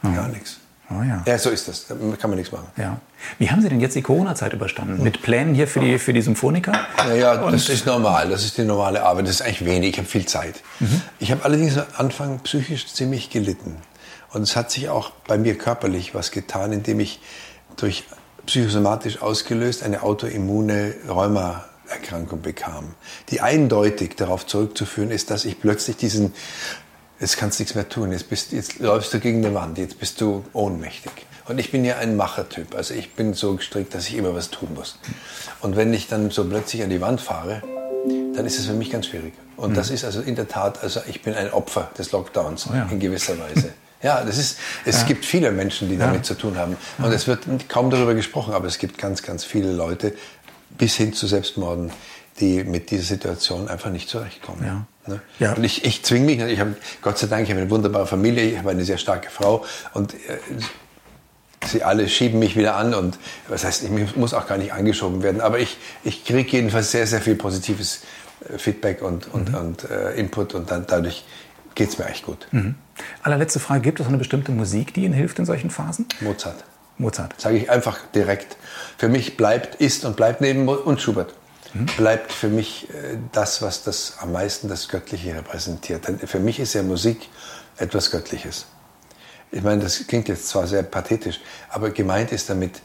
Mhm. Gar nichts. Oh ja. ja, so ist das. Da kann man nichts machen. Ja. Wie haben Sie denn jetzt die Corona-Zeit überstanden? Mit Plänen hier für die, für die Symphoniker? Naja, Und das ist normal. Das ist die normale Arbeit. Das ist eigentlich wenig. Ich habe viel Zeit. Mhm. Ich habe allerdings am Anfang psychisch ziemlich gelitten. Und es hat sich auch bei mir körperlich was getan, indem ich durch psychosomatisch ausgelöst eine autoimmune Rheuma Erkrankung bekam, die eindeutig darauf zurückzuführen ist, dass ich plötzlich diesen, jetzt kannst du nichts mehr tun, jetzt, bist, jetzt läufst du gegen die Wand, jetzt bist du ohnmächtig. Und ich bin ja ein Machertyp, also ich bin so gestrickt, dass ich immer was tun muss. Und wenn ich dann so plötzlich an die Wand fahre, dann ist es für mich ganz schwierig. Und mhm. das ist also in der Tat, also ich bin ein Opfer des Lockdowns oh ja. in gewisser Weise. Ja, das ist, es ja. gibt viele Menschen, die damit ja. zu tun haben. Und es wird kaum darüber gesprochen, aber es gibt ganz, ganz viele Leute, bis hin zu Selbstmorden, die mit dieser Situation einfach nicht zurechtkommen. Ja. Ne? Ja. Und ich, ich zwinge mich, ich habe Gott sei Dank, ich habe eine wunderbare Familie, ich habe eine sehr starke Frau und äh, sie alle schieben mich wieder an und was heißt, ich muss auch gar nicht angeschoben werden, aber ich, ich kriege jedenfalls sehr, sehr viel positives äh, Feedback und, und, mhm. und äh, Input und dann dadurch geht es mir echt gut. Mhm. Allerletzte Frage, gibt es eine bestimmte Musik, die Ihnen hilft in solchen Phasen? Mozart. Mozart. Sage ich einfach direkt. Für mich bleibt, ist und bleibt neben und Schubert mhm. bleibt für mich äh, das, was das am meisten das Göttliche repräsentiert. Denn für mich ist ja Musik etwas Göttliches. Ich meine, das klingt jetzt zwar sehr pathetisch, aber gemeint ist damit,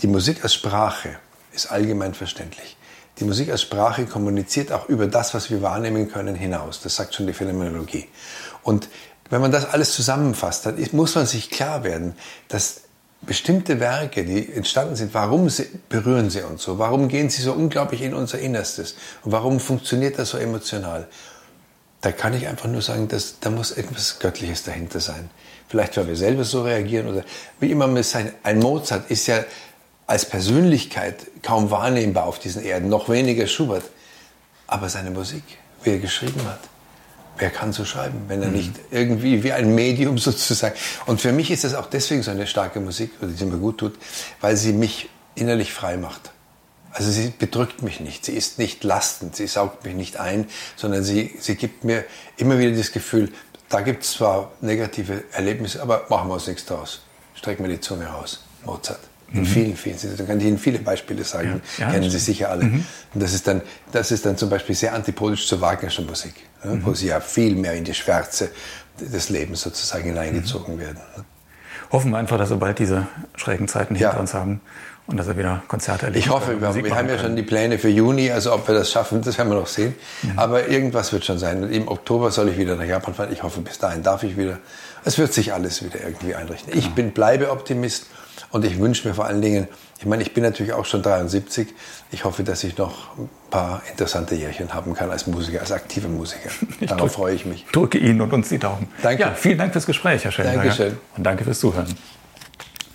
die Musik als Sprache ist allgemein verständlich. Die Musik als Sprache kommuniziert auch über das, was wir wahrnehmen können, hinaus. Das sagt schon die Phänomenologie. Und wenn man das alles zusammenfasst, dann muss man sich klar werden, dass bestimmte Werke, die entstanden sind, warum sie, berühren sie uns so? Warum gehen sie so unglaublich in unser Innerstes? Und warum funktioniert das so emotional? Da kann ich einfach nur sagen, dass, da muss etwas Göttliches dahinter sein. Vielleicht, weil wir selber so reagieren oder wie immer es sein. Ein Mozart ist ja als Persönlichkeit kaum wahrnehmbar auf diesen Erden, noch weniger Schubert. Aber seine Musik, wie er geschrieben hat, wer kann so schreiben, wenn er mhm. nicht irgendwie wie ein Medium sozusagen. Und für mich ist das auch deswegen so eine starke Musik, die mir gut tut, weil sie mich innerlich frei macht. Also sie bedrückt mich nicht, sie ist nicht lastend, sie saugt mich nicht ein, sondern sie, sie gibt mir immer wieder das Gefühl, da gibt es zwar negative Erlebnisse, aber machen wir uns nichts draus. Strecken wir die Zunge raus. Mozart. In mhm. vielen, vielen, da kann ich Ihnen viele Beispiele sagen, ja, ja, kennen Sie sicher alle. Mhm. Und das ist, dann, das ist dann zum Beispiel sehr antipodisch zur Wagnerschen Musik, mhm. wo Sie ja viel mehr in die Schwärze des Lebens sozusagen hineingezogen mhm. werden. Hoffen wir einfach, dass wir bald diese schrägen Zeiten hinter uns haben und dass er wieder Konzerte erlebt. Ich hoffe, wir, wir haben ja schon die Pläne für Juni, also ob wir das schaffen, das werden wir noch sehen. Mhm. Aber irgendwas wird schon sein. Im Oktober soll ich wieder nach Japan fahren. Ich hoffe, bis dahin darf ich wieder. Es wird sich alles wieder irgendwie einrichten. Ich bin, bleibe Optimist und ich wünsche mir vor allen Dingen, ich meine, ich bin natürlich auch schon 73. Ich hoffe, dass ich noch ein paar interessante Jährchen haben kann als Musiker, als aktiver Musiker. Darauf drück, freue ich mich. Drücke Ihnen und uns die Daumen. Danke. Ja, vielen Dank fürs Gespräch, Herr Schellenberger. Dankeschön. Und danke fürs Zuhören.